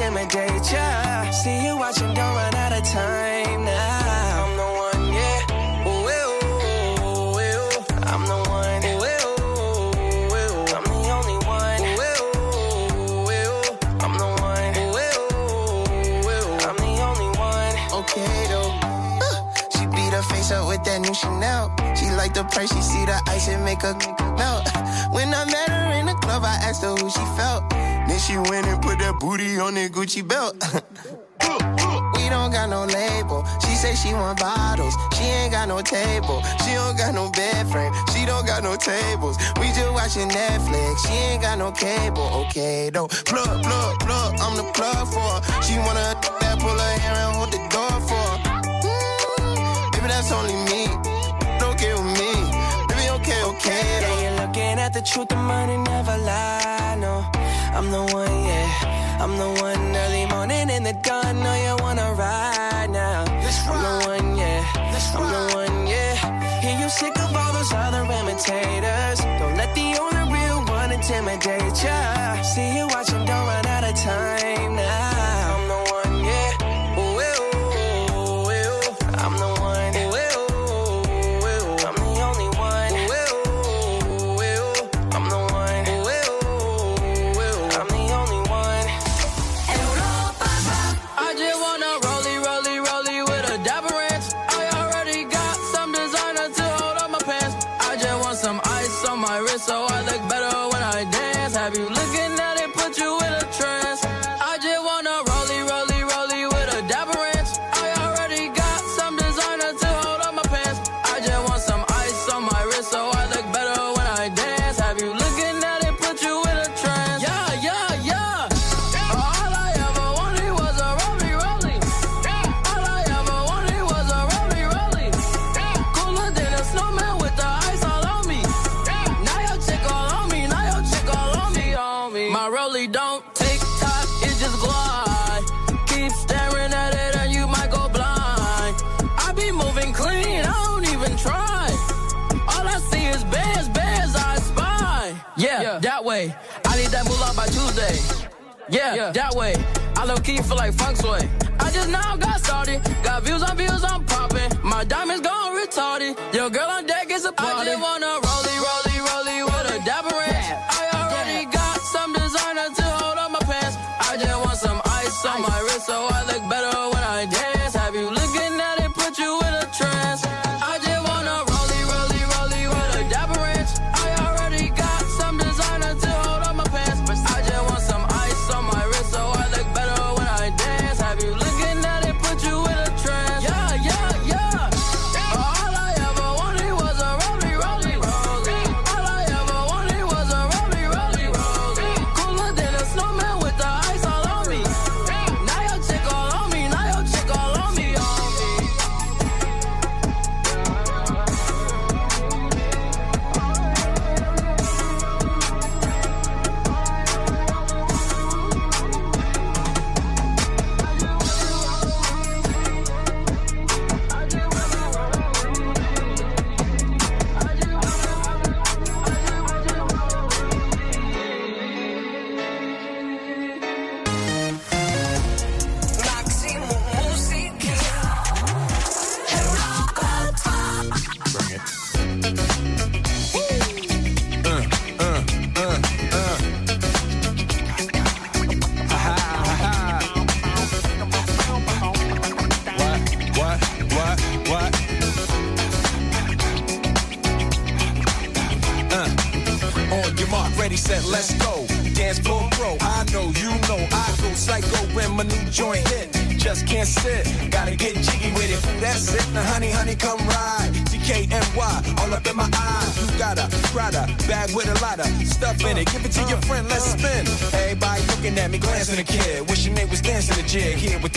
intimidate ya. See you watching, don't run out of time now. I'm the one, yeah. Ooh, ooh, ooh, ooh. I'm the one. Ooh, ooh, ooh. I'm the only one. Ooh, ooh, ooh. I'm the one. Ooh, ooh, ooh. I'm the only one. okay though. Uh, she beat her face up with that new Chanel. She like the price, she see the ice and make her *laughs* melt. When I met her in the club, I asked her who she felt. She went and put that booty on that Gucci belt. *laughs* we don't got no label. She say she want bottles. She ain't got no table. She don't got no bed frame. She don't got no tables. We just watching Netflix. She ain't got no cable. Okay though. Plug, plug, plug. I'm the plug for her. She wanna that pull her hair and hold the door for her. Mm, baby, that's only me. Okay with me. Baby, okay, okay Yeah, though. you're looking at the truth, the money never lie. No, I'm the one, yeah. I'm the one early morning in the dawn. Know you wanna ride Tuesday. Yeah, that way. I low key feel like funk sway. I I just now got started. Got views on views, I'm popping. My diamonds gone retarded. Your girl on deck is a party. I just wanna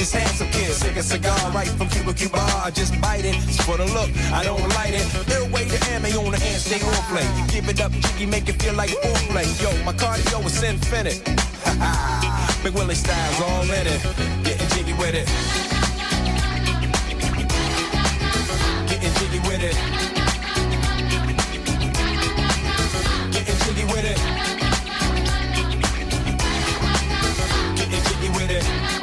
this handsome kid. Sick a cigar right from Cuba Cuba. I just bite it. For the look, I don't light it. Way to ammo on the hand, stay on play. Give it up, jiggy, make it feel like foreplay. Yo, my cardio is infinite. *laughs* Big Willie style's all in it. Getting jiggy with it. Getting jiggy with it. Getting jiggy with it. Getting jiggy with it.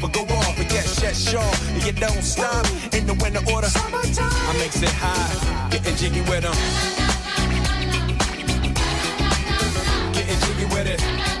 but go off. But yes, yes, sure. And you don't stop in the winter order. I makes it high, getting jiggy with them. Getting jiggy with it.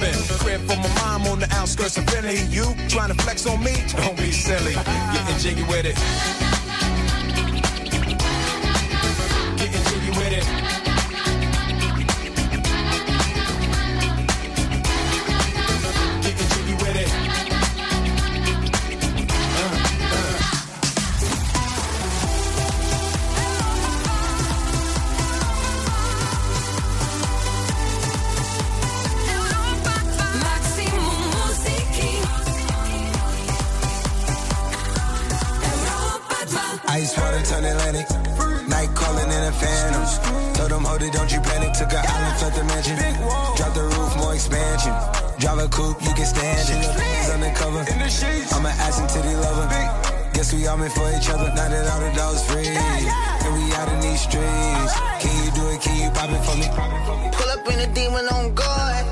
ribbon. Crib for my mom on the outskirts of Philly. You trying to flex on me? Don't be silly. Getting jiggy with it. It, don't you panic. Took an island, fled the mansion. Drop the roof, more expansion. Drive a coupe, you can stand it. He's undercover. I'm an ass and titty lover. Guess we all meant for each other. Now that all the dogs free. And we out in these streets. Can you do it? Can you pop it for me? Pull up in a demon on guard.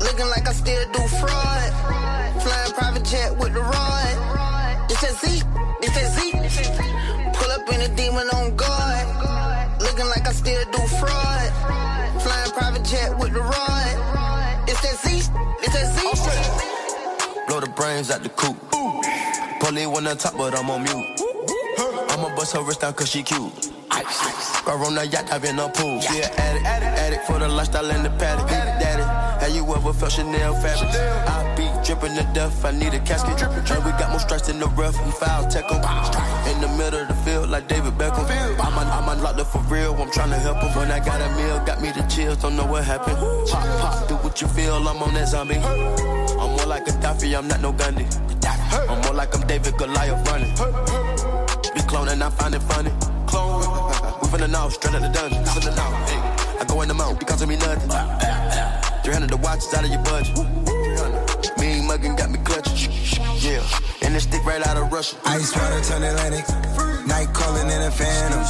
Looking like I still do fraud. Flying private jet with the rod. It's that Z, it's that Z. Pull up in a demon on guard. Looking like I still do fraud. Flying private jet with the rod. It's that Z, it's that Z. Blow the brains out the coop. Pulling one on top, but I'm on mute. I'ma bust her wrist down cause she cute. Girl on the yacht, I've in a pool. She an addict, addict, addict for the lifestyle and the paddock. Daddy, have you ever felt Chanel fabric? I be dripping to death, I need a casket. drippin' And we got more strikes in the rough, we foul tech 'em. In the middle of the field, like David Beckham. I'm, I'm unlocked up for real, I'm trying to help 'em. When I got a meal, got me the chills, don't know what happened. Pop, pop, do what you feel, I'm on that zombie. I'm more like a Gaddafi, I'm not no Gundy. I'm more like I'm David Goliath running. Be cloning, I find it funny. Clone, *laughs* we finna know, straight out the dungeon. Know. I go in the mouth, because of me nothing. 300 the watch out of your budget. Mean got me clutching. Yeah, and this stick right out of Russia. Ice water turn Atlantic. Night calling in a phantom.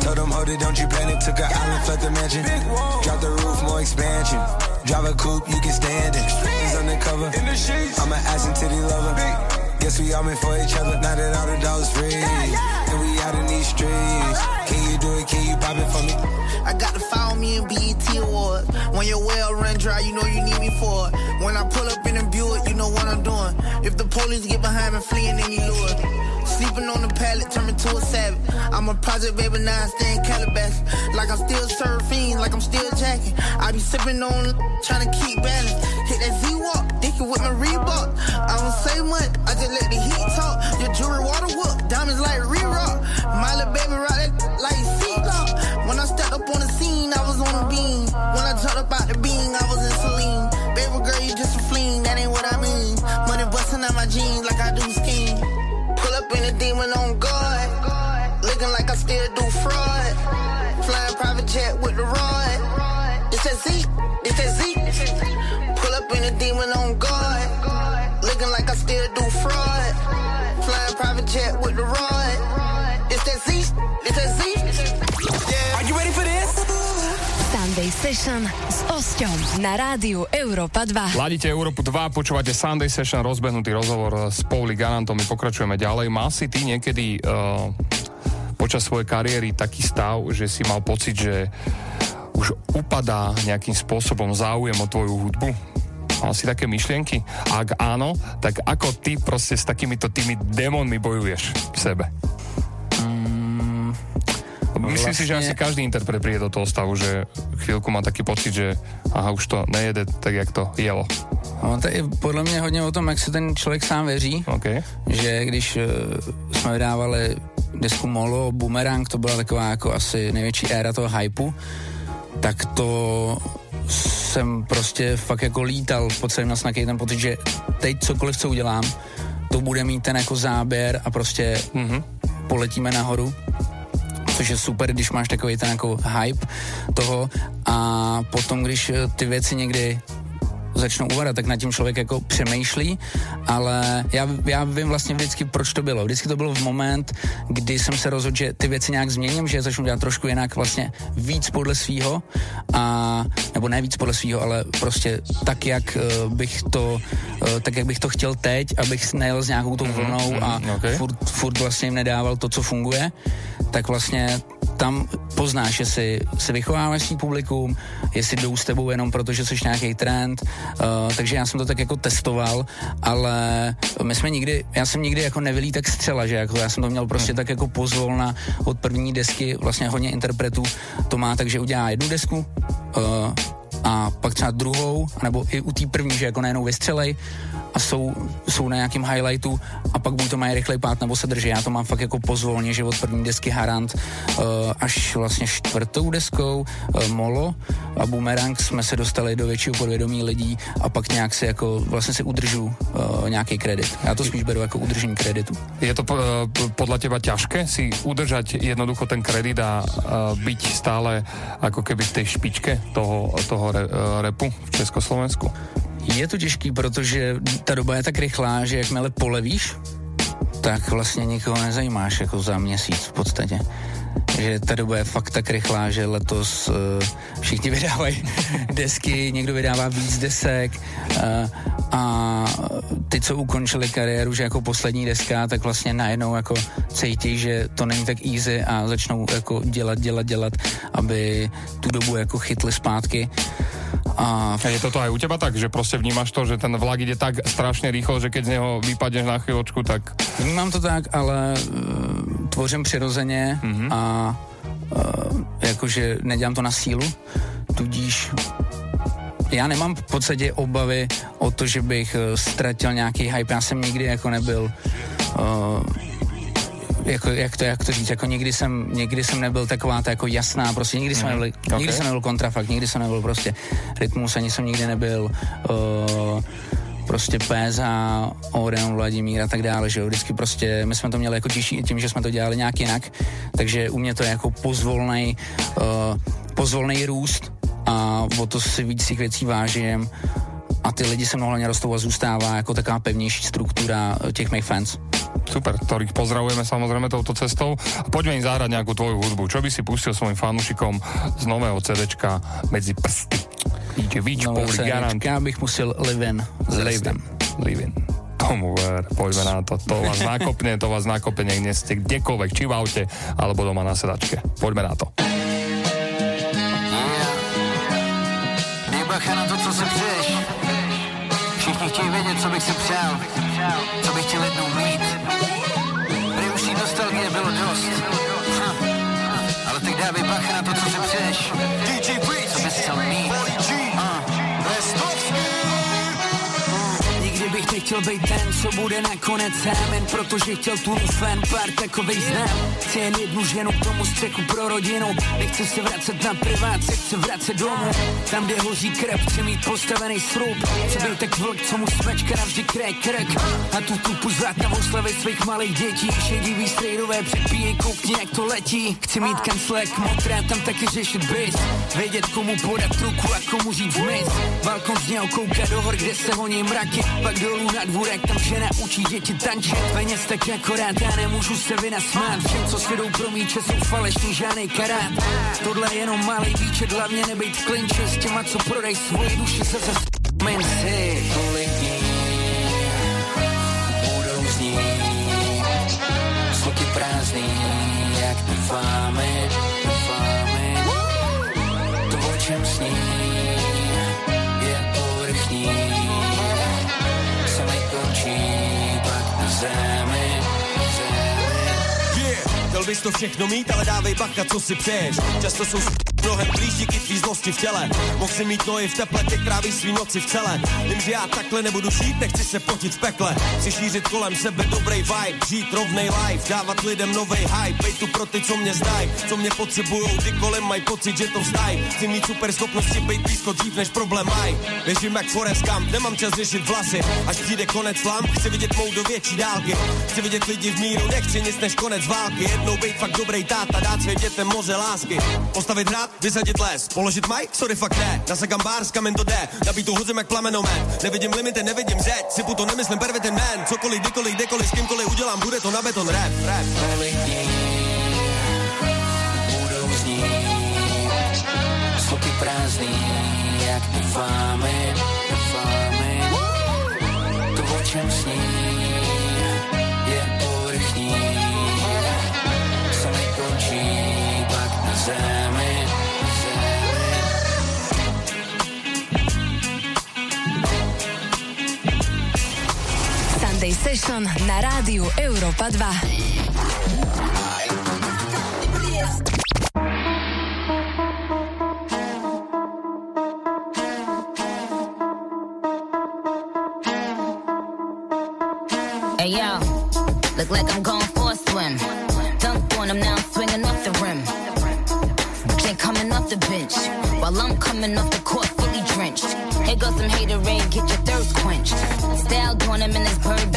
Told them, hold it, don't you panic. Took an island, left the mansion. Drop the roof, more expansion. Drive a coupe, you can stand it. He's undercover. I'm an ass and titty lover. Guess we all meant for each other. Now that all the dogs free. And we out in these streets. You do it? Can you pop it for me? I got to follow me in BET Awards. When your well run dry, you know you need me for it. When I pull up in a Buick, you know what I'm doing. If the police get behind me, fleeing any lure. Sleeping on the pallet, turn me to a savage. I'm a project baby, now I stay in Calabasas. Like I'm still surfing, like I'm still jacking. I be sipping on, trying to keep balance. Hit that Z-Walk, dicking with my Reebok. I don't say much, I just let the heat talk. Your jewelry water whoop, diamonds like re-rock. My little baby rock When I jumped up out the beam, I was in Celine. Baby girl, you just a fleen, that ain't what I mean. Money busting out my jeans like I do skiing. Pull up in a demon on guard. Looking like I still do fraud. Flying private jet with the rod. It's that Z, it's that Z. Pull up in a demon on guard. Looking like I still do fraud. Flying private jet with the rod. It's that Z, it's that Z. Sunday Session s Osťom na rádiu Európa 2. Ladíte Európu 2, počúvate Sunday Session, rozbehnutý rozhovor s Pauli Garantom, my pokračujeme ďalej. Mal si ty niekedy uh, počas svojej kariéry taký stav, že si mal pocit, že už upadá nejakým spôsobom záujem o tvoju hudbu? Mal si také myšlienky? Ak áno, tak ako ty proste s takýmito tými démonmi bojuješ v sebe? Myslím si, že vlastne- asi každý interpret príde do toho stavu, že chvíľku má taký pocit, že aha, už to nejede tak, jak to jelo. No, to je podle mě hodně o tom, jak se ten člověk sám věří. Okay. Že když uh, jsme vydávali disku Molo, Boomerang, to byla taková jako asi největší éra toho hypu, tak to jsem prostě fakt jako lítal po celém nás ten pocit, že teď cokoliv, co udělám, to bude mít ten jako záběr a prostě mm-hmm. poletíme nahoru což je super, když máš takový ten jako hype toho a potom, když ty věci někdy začnou uvadat, tak nad tím člověk jako přemýšlí, ale já, já vím vlastně vždycky, proč to bylo. Vždycky to bylo v moment, kdy jsem se rozhodl, že ty věci nějak změním, že je začnu dělat trošku jinak, vlastně víc podle svýho, a, nebo ne víc podle svýho, ale prostě tak, jak uh, bych to, uh, tak, jak bych to chtěl teď, abych nejel s nějakou tou vlnou a okay. furt, furt vlastně jim nedával to, co funguje, tak vlastně tam poznáš, jestli se vychováváš svý publikum, jestli jdou s tebou jenom proto, že jsi nějaký trend, uh, takže já jsem to tak jako testoval, ale my jsme nikdy, já jsem nikdy jako nevylí tak střela, že jako já jsem to měl prostě tak jako pozvolna od první desky, vlastně hodně interpretů. To má, takže udělá jednu desku, uh, a pak třeba druhou, nebo i u té první, že jako najednou vystřelej a jsou, jsou na nějakém highlightu a pak buď to mají rychlej pát nebo se drží. Já to mám fakt jako pozvolně, že od první desky Harant uh, až vlastně čtvrtou deskou uh, Molo a Boomerang jsme se dostali do většího podvědomí lidí a pak nějak si jako vlastně si udržu uh, nějaký kredit. Já to spíš beru jako udržení kreditu. Je to uh, podľa teba ťažké si udržať jednoducho ten kredit a uh, byť stále ako keby v tej špičke toho, toho re, uh, repu v Československu? Je to těžký, protože ta doba je tak rychlá, že jakmile polevíš, tak vlastně nikoho nezajímáš jako za měsíc v podstatě. že ta doba je fakt tak rychlá, že letos uh, všichni *laughs* vydávají desky, někdo vydává víc desek uh, a ty, co ukončili kariéru, že jako poslední deska, tak vlastně najednou jako cítí, že to není tak easy a začnou jako dělat, dělat, dělat, aby tu dobu jako chytli zpátky. A... a je toto aj u teba tak, že prostě vnímáš to, že ten vlak ide tak strašně rýchlo, že keď z něho vypadneš na chvíľočku, tak... Vnímám to tak, ale uh, tvořím přirozeně mm-hmm. a uh, jakože nedělám to na sílu, tudíž já nemám v podstatě obavy o to, že bych uh, ztratil nějaký hype. Já jsem nikdy jako nebyl uh, jako, jak to, jak to říct, jako nikdy jsem, nikdy jsem nebyl taková ta jako jasná, prostě nikdy jsem mm. nebyl, okay. nikdy jsem nebyl kontrafakt, nikdy jsem nebyl prostě rytmus, ani jsem nikdy nebyl uh, prostě Péza, Orion, Vladimír a tak dále, že jo, vždycky prostě, my jsme to měli jako těžší tím, že jsme to dělali nějak jinak, takže u mě to je jako pozvolnej, uh, pozvolnej růst a o to si víc těch věcí vážím a ty lidi se mnou hlavně rostou a zůstává jako taková pevnější struktura těch mých fans. Super, ktorých pozdravujeme samozrejme touto cestou. Poďme im zahrať nejakú tvoju hudbu. Čo by si pustil svojim fanúšikom z nového CDčka medzi prsty? DJ Víč, Garant. Já bych musel Livin. Livin. Livin. Tomu ver, poďme na to. To vás nakopne, to vás nakopne, nech ste kdekoľvek, či v aute, alebo doma na sedačke. Poďme na to. Bacha na to, co si přeješ. Všichni chtějí vědět, co bych si přál, co bych chtěl jednou mít. Bych nechtěl být ten, co bude nakonec sám, jen protože chtěl tu fan, pár takovej znám. Chci jen jednu ženu k tomu střechu pro rodinu, nechci se vracet na privát, se chci vracet domů. Tam, kde hoří krev, chci mít postavený srub. Chci být tak vlk, co mu smečka navždy krek krek. A tu tupu zvát na oslavy svých malých dětí. Šedivý strejdové předpíjej, koukni, jak to letí. Chci mít kanclek, motrá, tam taky řešit bys. Vědět, komu podat ruku a komu říct mis. Balkon z něho kouká do hor, kde se honí mraky, pak dolů na dvůrek, tam žena učí děti tančit. Peněz tak akorát, já nemůžu se vynasmát. Všem, co svědou pro míče, jsou falešný, žádný karát. Tohle je jenom malý výčet, hlavně nebejt v klinče s těma, co prodej svoji duši se zase si. Kolik dní budou znít zvuky prázdný, jak ty bys to všechno mít, ale dávej bacha, co si přeješ. Často jsou mnohem blíž díky tvý zlosti v těle. Mohl si mít nohy v teple, teď tráví svý noci v celé. Vím, že já takhle nebudu žít, nechci se potit v pekle. Chci šířit kolem sebe dobrý vibe, žít rovnej life, dávat lidem novej hype, bej tu pro ty, co mě znají, co mě potřebujou, ty kolem mají pocit, že to vzdají. Chci mít super schopnosti, být blízko dřív než problém maj. Věřím jak Forest Gump, nemám čas řešit vlasy, až přijde konec lamp, chci vidět mou do větší dálky. Chci vidět lidi v míru, nechci nic než konec války. Jednou být fakt dobrý táta, dát svým dětem moře lásky. Postavit hrad, vysadit les, položit mic, sorry fakt ne, nasakám bar, s kamen to jde, nabít tu hozem jak plamenomet, nevidím limity, nevidím zeď, si to nemyslím pervitin man, cokoliv, kdykoliv, kdekoliv, s kýmkoliv udělám, bude to na beton rap, rap. budou znít, zvuky prázdný, jak fámy, fámy, to o čem sní, Sunday Session na rádiu Europa 2. Hey yo, look like I'm going for a swim. Dunk on now, swinging off the rim. Coming off the bench while I'm coming off the court fully drenched. Here goes some hater rain, get your thirst quenched. Style doing him in this bird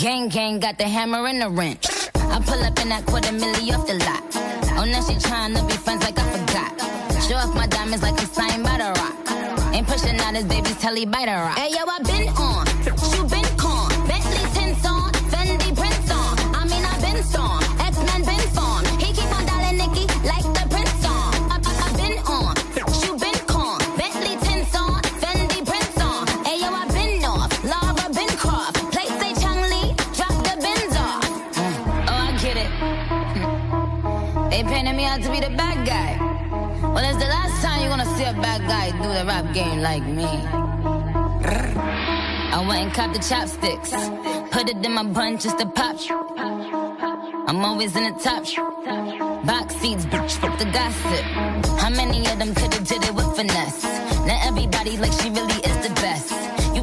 gang gang got the hammer and the wrench. I pull up in that quarter milli off the lot. Oh, now she trying to be friends like I forgot. Show off my diamonds like I'm by the rock. Ain't pushing out his baby's telly by the rock. Hey yo, I been on, you been guy the rap game like me. I went and caught the chopsticks, put it in my bun just to pop. I'm always in the top. Box seats, bitch, fuck the gossip. How many of them could've did it with finesse? Now everybody like she really is the best.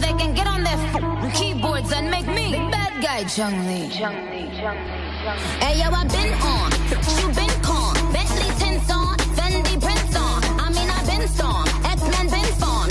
They can get on their keyboards and make me the bad guy, Chung Lee. Hey yo, I been on, you been con, Bentley tints Fendi prints on. I mean I been storm, X Men been formed.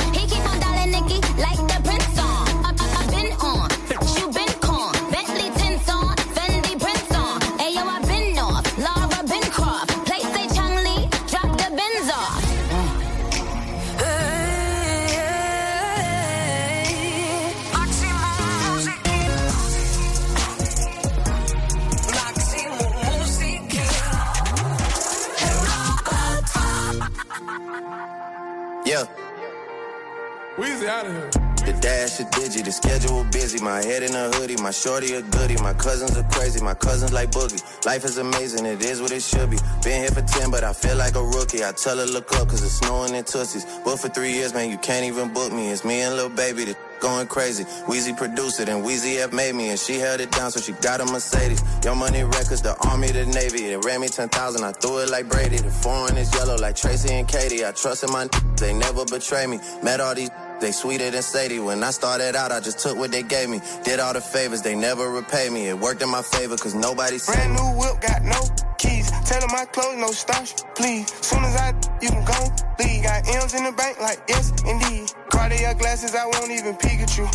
The dash a digi, the schedule busy. My head in a hoodie, my shorty a goodie. My cousins are crazy, my cousins like boogie. Life is amazing, it is what it should be. Been here for 10, but I feel like a rookie. I tell her look up, cause it's snowing in Tussies. But for three years, man, you can't even book me. It's me and Lil Baby that *laughs* going crazy. Wheezy produced it, and Wheezy F made me, and she held it down, so she got a Mercedes. Your Money Records, the Army, the Navy. It ran me 10,000, I threw it like Brady. The foreign is yellow like Tracy and Katie. I trust in my *laughs* they never betray me. Met all these they sweeter than Sadie. When I started out, I just took what they gave me. Did all the favors, they never repay me. It worked in my favor, cause nobody said Brand new whip, got no keys. Tell them my clothes, no starch, please. Soon as I, you can go leave. Got M's in the bank, like yes, indeed. Cartier glasses, I won't even Pikachu.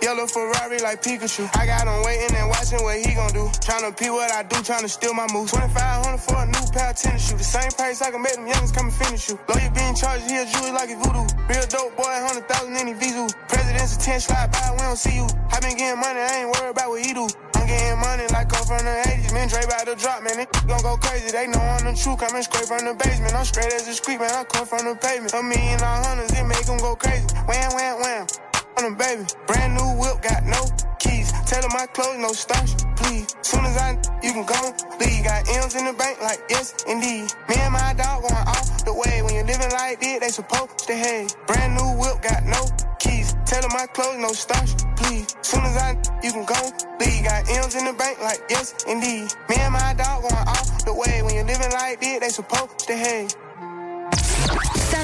Yellow Ferrari like Pikachu. I got him waiting and watching what he gon' do. Tryna pee what I do, tryna steal my moves. 2500 for a new pair of tennis shoes. The same price I can make them youngins come and finish you. Lawyer being charged, he a jewelry like a voodoo. Real dope boy, 100,000 in his visu. President's attention, slide by, we don't see you. I been getting money, I ain't worried about what he do. I'm getting money like I'm from the 80s. Man, Dre about to drop, man. They gon' go crazy. They know I'm the truth. Coming straight from the basement. I'm straight as a street, man. I come from the pavement. A million all hundreds, it make them go crazy. Wham, wham, wham. Baby. Brand new whip, got no keys. Them my clothes, no starch, please. Soon as I, you can go leave. Got M's in the bank, like yes, indeed. Me and my dog going off the way. When you're living like this, they supposed to hate. Brand new whip, got no keys. Them my clothes, no starch, please. Soon as I, you can go leave. Got M's in the bank, like yes, indeed. Me and my dog going off the way. When you're living like this, they supposed to hate.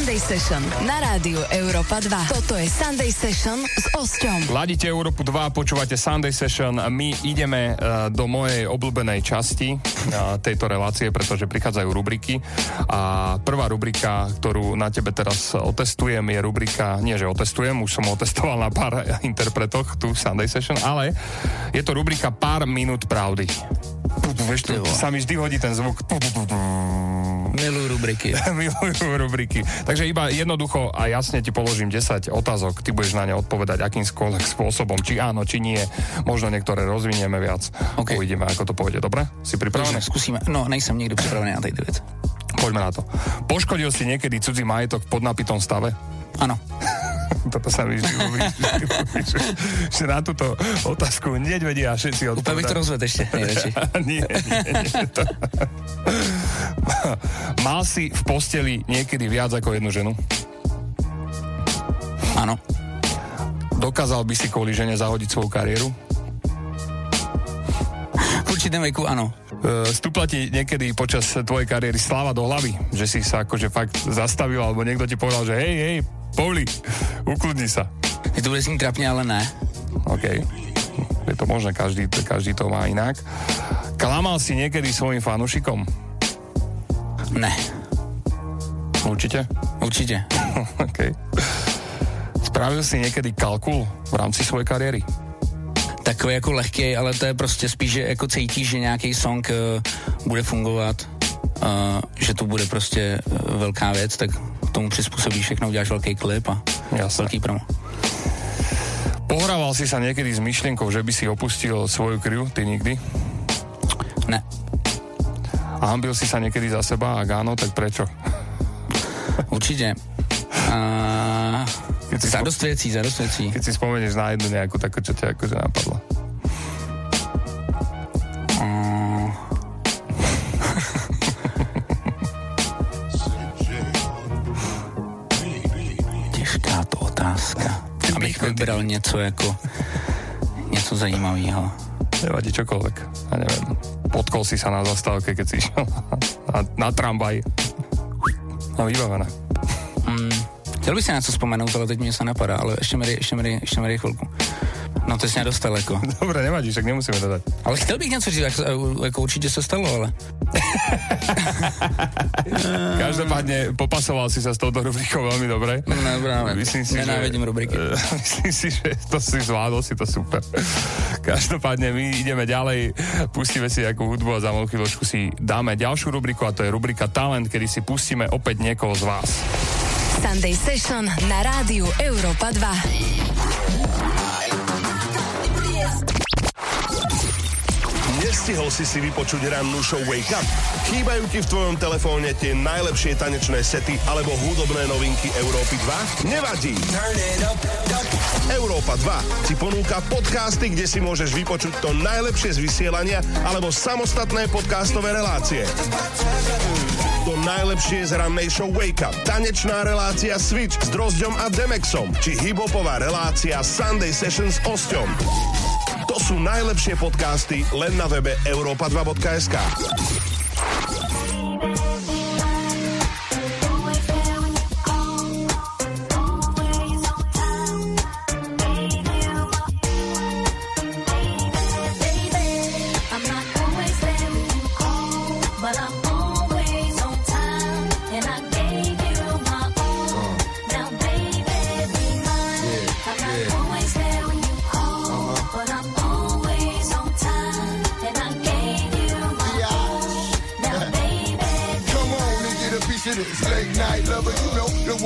Sunday Session na rádiu Európa 2. Toto je Sunday Session s Osťom. Ladíte Európu 2, počúvate Sunday Session. My ideme uh, do mojej obľúbenej časti uh, tejto relácie, pretože prichádzajú rubriky. A prvá rubrika, ktorú na tebe teraz otestujem, je rubrika, nie že otestujem, už som otestoval na pár interpretoch tu v Sunday Session, ale je to rubrika Pár minút pravdy. Vieš, tu sa mi vždy hodí ten zvuk. Milujú rubriky. *laughs* Milujú rubriky. Takže iba jednoducho a jasne ti položím 10 otázok, ty budeš na ne odpovedať akýmkoľvek spôsobom, či áno, či nie. Možno niektoré rozvinieme viac. Okay. Uvidíme, ako to pôjde. Dobre? Si pripravený? Zkusíme. No, nejsem nikdy připravený na tejto vec. Poďme na to. Poškodil si niekedy cudzí majetok v podnapitom stave? Áno. *laughs* Toto sa mi že na túto otázku hneď vedia všetci odpovedať. Úplne bych to rozvedl ešte, *laughs* nie, nie, nie. To... *laughs* Mal si v posteli niekedy viac ako jednu ženu? Áno. Dokázal by si kvôli žene zahodiť svoju kariéru? V určitom veku áno. Uh, stúpla ti niekedy počas tvojej kariéry sláva do hlavy? Že si sa akože fakt zastavil, alebo niekto ti povedal, že hej, hej, Poli, *laughs* ukludni sa. Je to bude znít trapne, ale ne. OK. Je to možné, každý, každý to má inak. Klamal si niekedy svojim fanúšikom? Ne. Určite? Určite. *laughs* OK. Spravil si niekedy kalkul v rámci svojej kariéry? Takový jako lehký, ale to je prostě spíš, že jako cítíš, že nějaký song uh, bude fungovat. uh, že to bude prostě uh, velká věc, tak tomu přizpůsobí všechno, uděláš velký klip a Jasne. velký promo. Pohrával si sa niekedy s myšlienkou, že by si opustil svoju kriu? Ty nikdy? Ne. A hambil si sa niekedy za seba? Ak áno, tak prečo? Určitě. Uh, za dost věcí, za dost věcí. Keď si spomenieš na jednu nejakú takú, čo ťa akože napadlo. Uh, těžká to otázka. Abych vybral něco jako něco zajímavého. Nevadí čokoľvek. Ja neviem. Potkol si sa na zastávke, keď si išiel na, na tramvaj. No vybavené. Mm, chtěl bych si na něco vzpomenout, ale teď mě se napadá, ale ještě mi ještě mi ještě mi chvilku. No to jsi mě dostal jako. *laughs* Dobre, nevadí, však nemusíme to dať. Ale chtěl bych něco říct, jako, jako určitě se stalo, ale. *laughs* Každopádne popasoval si sa s touto rubrikou veľmi dobre. No práve. Myslím si, Nenávidím že, rubriky. *laughs* Myslím si, že to si zvládol, si to super. Každopádne my ideme ďalej, pustíme si nejakú hudbu a za malú chvíľočku si dáme ďalšiu rubriku a to je rubrika Talent, kedy si pustíme opäť niekoho z vás. Sunday Session na rádiu Európa 2. Nestihol si si vypočuť rannú show Wake Up? Chýbajú ti v tvojom telefóne tie najlepšie tanečné sety alebo hudobné novinky Európy 2? Nevadí! Európa 2 ti ponúka podcasty, kde si môžeš vypočuť to najlepšie z vysielania alebo samostatné podcastové relácie. To najlepšie z rannej show Wake Up, tanečná relácia Switch s Drozďom a Demexom, či hibopová relácia Sunday Session s Osťom. To sú najlepšie podcasty len na webe europa2.sk.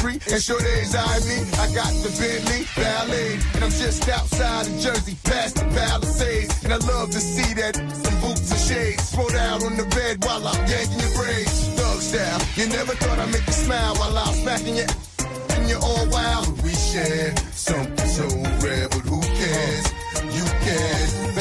and sure days I me. I got the Bentley Ballet, and I'm just outside of Jersey, past the Palisades. And I love to see that some boots and shades. Throw out on the bed while I'm yanking your braids. Thug style. You never thought I'd make you smile while I'm smacking you. And you're all wild. We share something so rare, but who cares? You can,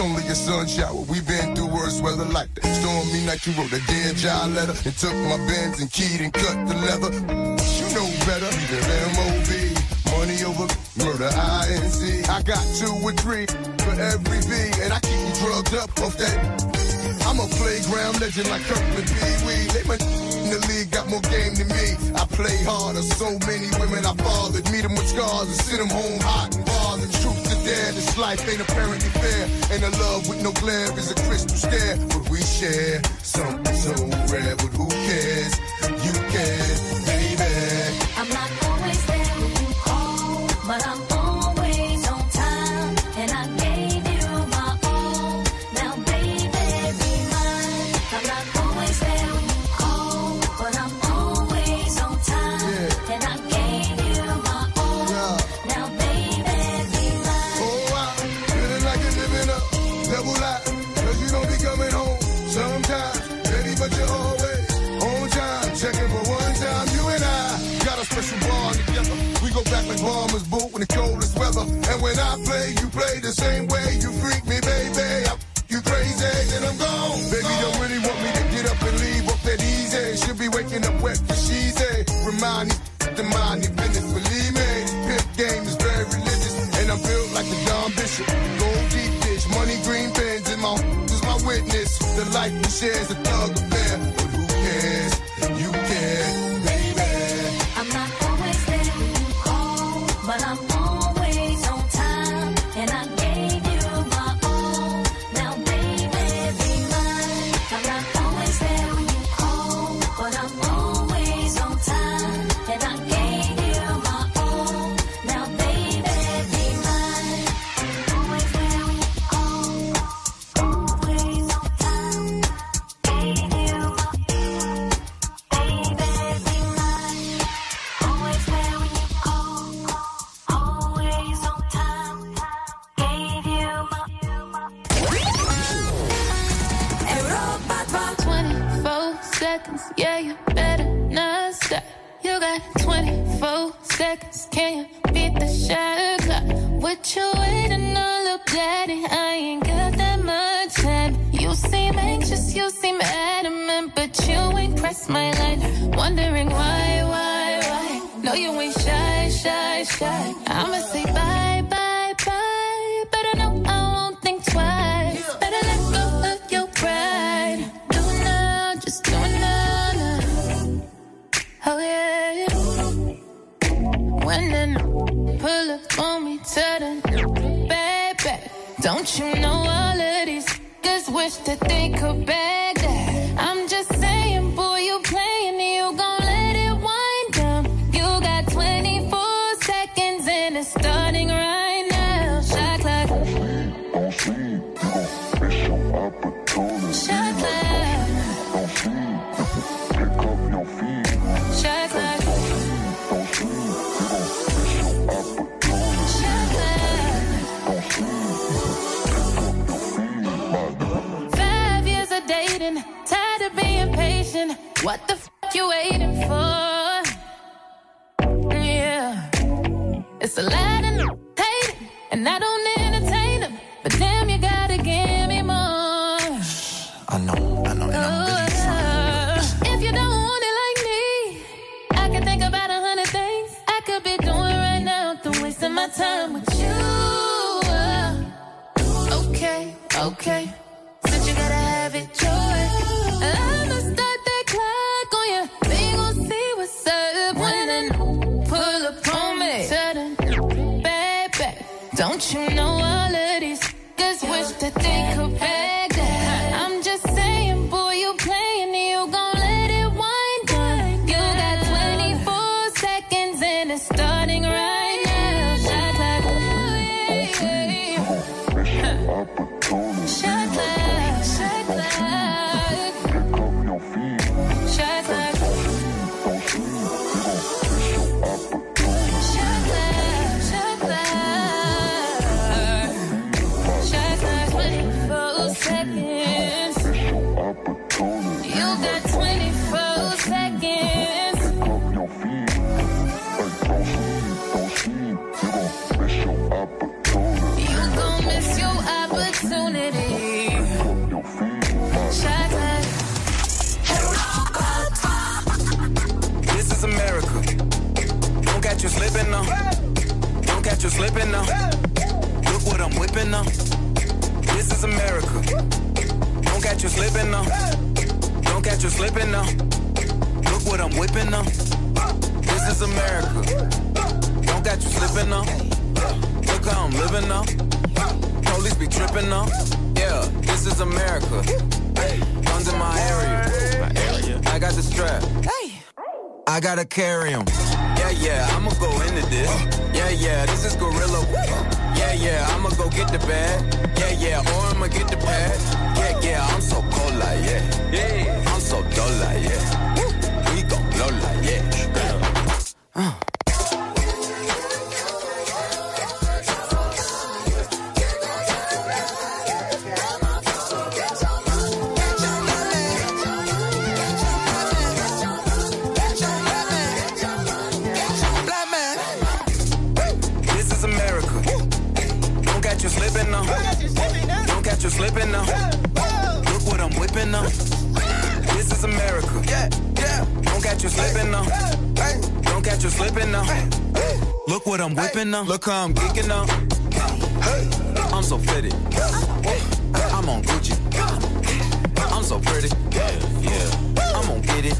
only a sun shower. We've been through worse weather like that. Stormy night, you wrote a dear job letter and took my bends and keyed and cut the leather. You know better than M.O.B. Money over murder, I-N-C. I got two or three for every V, and I keep you drugged up off that. I'm a playground legend like Kirkland Pee Wee. They my in the league got more game than me. I play harder. So many women I fathered. Meet them with scars and send them home hot and bothered. Truth this life ain't apparently fair. And a love with no glare is a crystal stare. But we share something so rare. But who cares? You care, baby. I'm not always there when you call, but I'm the coldest weather. And when I play, you play the same way. You freak me, baby. I'm you crazy, and I'm gone. Baby, don't really want me to get up and leave off that easy. Should be waking up wet for she's a remind me to mind your business. Believe me, pimp game is very religious, and I'm built like a Don Bishop. Gold deep dish, money green pens and my is my witness. The life we share is a thug. Don't catch you slipping now. Don't catch you slipping now. Look what I'm whipping up. This is America. Yeah, yeah. Don't catch you slipping now. Don't catch you slipping now. Look what I'm whipping up. Look how I'm geeking up. I'm so fitted. I'm on Gucci. I'm so pretty. Yeah, yeah. I'm gonna get it.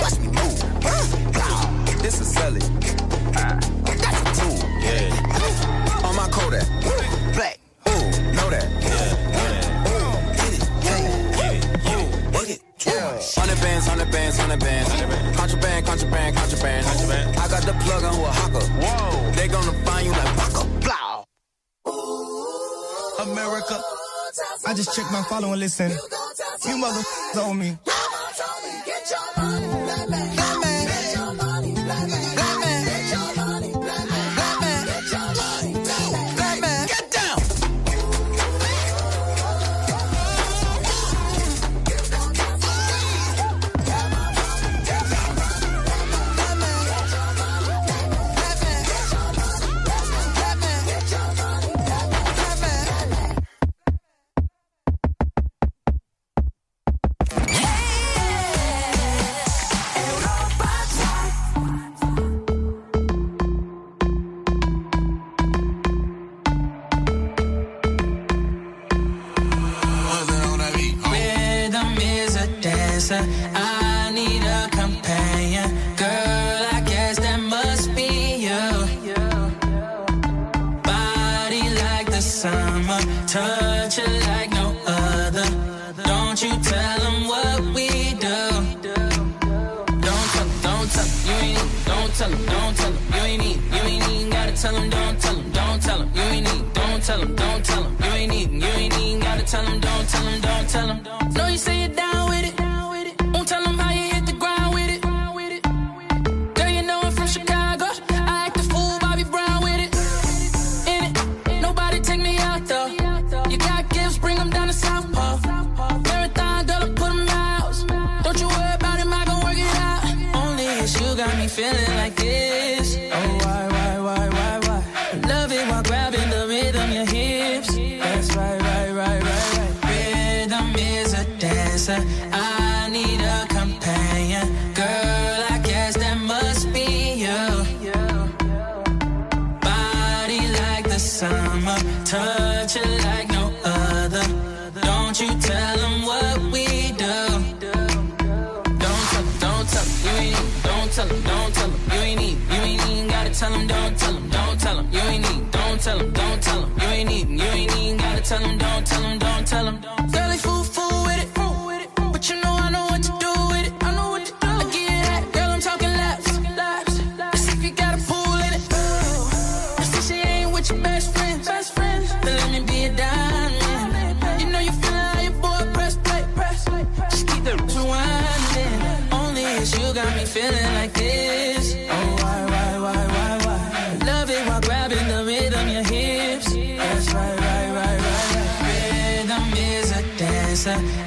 Watch me move. This is selling know that. Black, ooh, know that. Hundred bands, hundred bands, hundred bands. Contraband, contraband, contraband. contraband. I got the plug on who hawker. Whoa, they gonna find you like Waka Blow. America, I just checked my following. Listen, you mother on me. dancer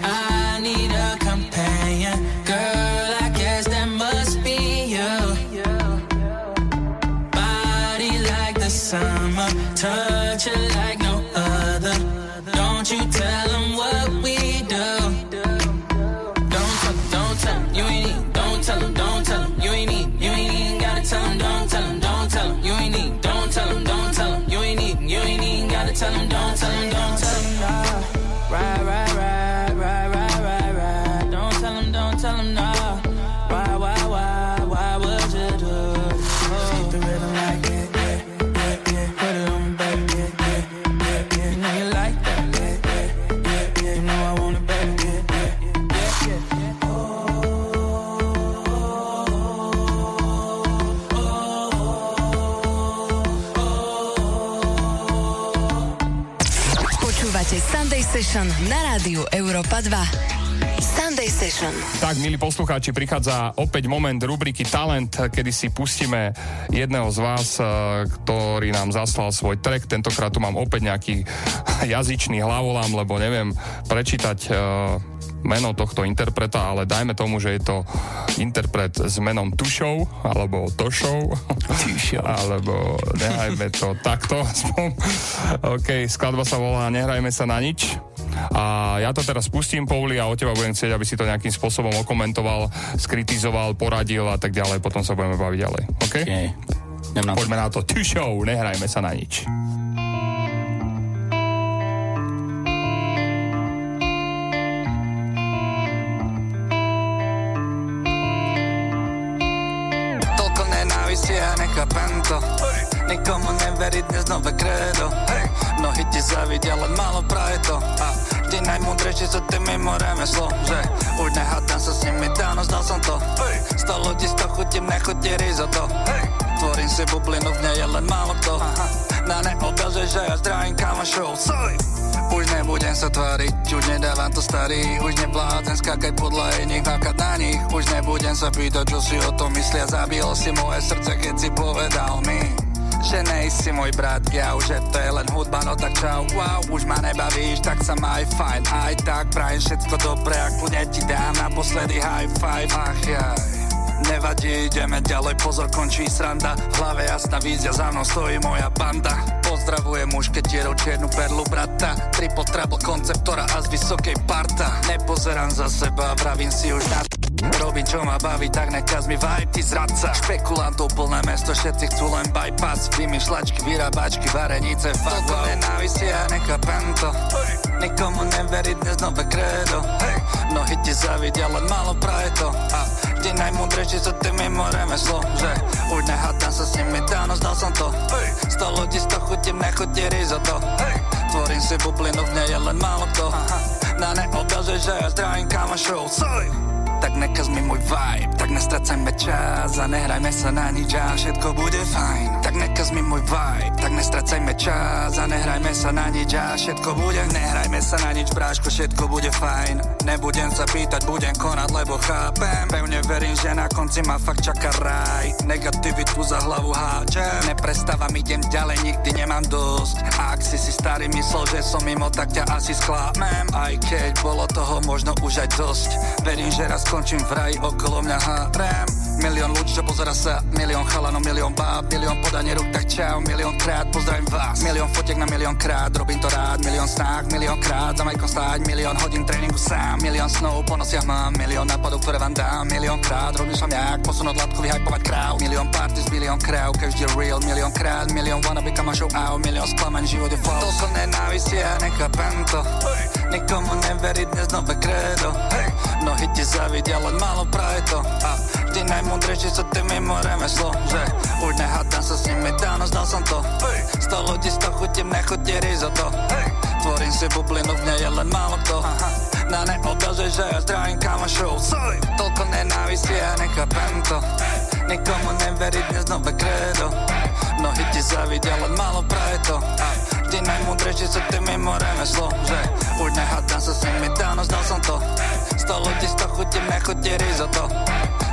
Session na rádiu Europa 2. Sunday Session. Tak, milí poslucháči, prichádza opäť moment rubriky Talent, kedy si pustíme jedného z vás, eh, ktorý nám zaslal svoj track. Tentokrát tu mám opäť nejaký *laughs* jazyčný hlavolám, lebo neviem prečítať eh, meno tohto interpreta, ale dajme tomu, že je to interpret s menom Tušou, alebo Tošou, *laughs* alebo nehajme to takto. *laughs* OK, skladba sa volá Nehrajme sa na nič a ja to teraz pustím, Pouli, a o teba budem chcieť, aby si to nejakým spôsobom okomentoval, skritizoval, poradil a tak ďalej. Potom sa budeme baviť ďalej. OK? okay. Na Poďme na to. Two show, nehrajme sa na nič. Toľko nenávisti, ja nechápem to. Hey Nikomu neveriť dnes nové krédo. Mnohí ti zavidia, len málo praje to. A vždy najmúdrejší sú ty mimo remeslo Že už nehádam sa s nimi, dávno zdal som to. Sto ľudí, sto chutím, nechutí risotto Tvorím si bublinu, v nej je len málo kto Na neobraze, že ja zdravím kamošov Soj! Už nebudem sa tváriť, už nedávam to starý Už neblázen skákaj podľa iných, mákať na nich Už nebudem sa pýtať, čo si o tom myslia Zabil si moje srdce, keď si povedal mi že nejsi môj brat, ja už je to je len hudba, no tak čau, wow, už ma nebavíš, tak sa maj fajn, aj tak prajem všetko dobré, ak bude ti dám naposledy high five, ach jaj. Nevadí, ideme ďalej, pozor, končí sranda. V hlave jasná vízia, za mnou stojí moja banda. Pozdravujem mušketierov, čiernu perlu brata. Triple trouble konceptora a z vysokej parta. Nepozerám za seba, vravím si už na Robím čo ma baví, tak nekaz mi vibe, ty zradca. Špekulantov plné mesto, všetci chcú len bypass. Vymýšľačky, vyrábačky, varenice, fakt Toto nenávisí a nechápem to. Nikomu neveriť dnes nové krédo. Mnohí ti zavidia, len málo praje to. A vždy najmúdrejší sú ty mimo remeslo Že už nehádam sa s nimi, dávno zdal som to. Sto ľudí, sto chutím, nechutí risotto Tvorím si bublinu, v nej je len málo kto. Na neobraze, že ja zdravím kamošov Soj! Tak nekaz mi môj vibe Tak nestracajme čas a nehrajme sa na nič a všetko bude fajn Nekaz mi môj vibe, tak nestracajme čas a nehrajme sa na nič. A všetko bude Nehrajme sa na nič, bráško, všetko bude fajn. Nebudem sa pýtať, budem konať, lebo chápem. Pevne verím, že na konci ma fakt čaká raj. Negativitu za hlavu háčem. Neprestávam, idem ďalej, nikdy nemám dosť. Ak si si starý myslel, že som mimo, tak ťa asi sklámem Aj keď bolo toho možno už aj dosť. Verím, že raz skončím v raji, okolo mňa hárem Milión ľudí, čo pozera sa, milión chalanov, milión báb Milión podanie ruk, tak čau, milión krát pozdravím vás. Milión fotiek na milión krát, robím to rád Milión snách, milión krát, za majkom stáť Milión hodín tréningu sám, milión snov po nosiach mám Milión nápadov, ktoré vám dám, milión krát Rozmýšľam jak posunúť latku, vyhypovať kráv Milión party z milión kráv, každý real Milión krát, milión wannabe kamašov out Milión sklamaň, život je false Toľko nenávisí, ja nechápem to Nikomu neveriť dnes nové krédo. Mnohí ti zavidia, len málo praje to. A vždy najmúdrejší sú ty mimo remeslo Že už nehádam sa s nimi, dávno zdal som to. Sto ľudí, sto chutím, nechutí risotto Tvorím si bublinu, v nej je len málo kto Na neobraze, že ja zdravím kamošov Soj! Toľko nenávisí, ja nechápem to. Nikomu neveriť dnes nové krédo Mnohí ti zavidia, len málo praje to. A vždy najmúdrejší sú ty mimo remeslo Že už nehádam sa s nimi, dávno zdal som to. Sto ľudí, sto chutím, nechutí risotto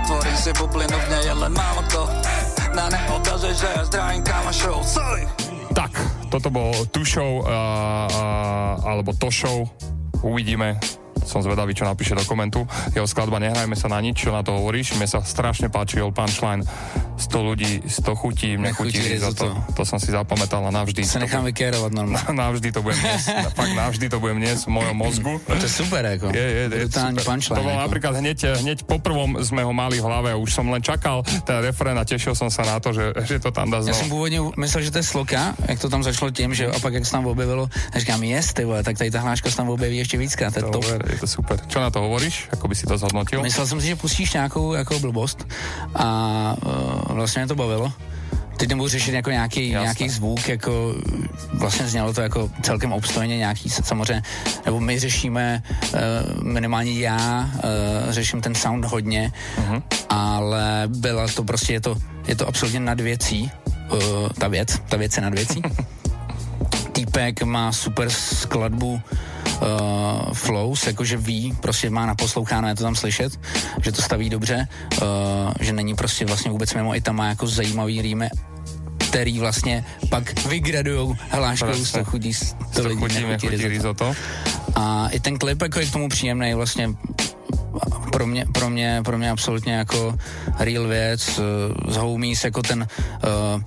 Tvorím si bublinu, v nej je len málo kto Na neobraze, že ja zdravím kamošov Soj! Tak, toto bol tu show, uh, uh, alebo to show. Uvidíme, som zvedavý, čo napíše do komentu. Jeho skladba Nehrajme sa na nič, čo na to hovoríš. Mne sa strašne páčil punchline 100 ľudí, 100 chutí, nechutí risotto. To som si zapamätal a navždy. Se nechám vykérovat normálně. *laughs* Navždy to budem dnes. Fakt navždy to budem dnes v mojom mozgu. To je super, jako. Je, je, je super. punchline. To bol jako. napríklad hneď, hneď po prvom sme ho mali v hlave a už som len čakal ten refrén a tešil som sa na to, že, že to tam dá Já jsem znovu. původně myslel, že to je sloka, jak to tam začalo tím, že a pak jak se tam objevilo, tak říkám, jest, ty vole, tak tady ta hláška se tam objeví ještě víckrát, to je top. Je to super. Čo na to hovoríš? Ako by si to zhodnotil? Myslel jsem si, že pustíš nějakou jako blbost a uh, vlastně mě to bavilo. Teď nebudu řešit jako nějaký, nějaký zvuk, jako vlastně znělo to jako celkem obstojně nějaký, samozřejmě, nebo my řešíme, uh, minimálně já uh, řeším ten sound hodně, Mhm. ale byla to prostě, je to, je to absolutně nad věcí, uh, ta věc, ta věc je nad věcí. *laughs* Týpek má super skladbu uh, flows, jakože ví, prostě má naposloucháno, je to tam slyšet, že to staví dobře, uh, že není prostě vlastně vůbec mimo, i tam má jako zajímavý rýmy, který vlastně pak vygradujou hláškou z toho chudí, to To lidí chutí, nechutí risotto. risotto. A i ten klip jako je k tomu příjemný, vlastně pro mě, pro mě, pro mě absolutně jako real věc, uh, z homies jako ten, uh,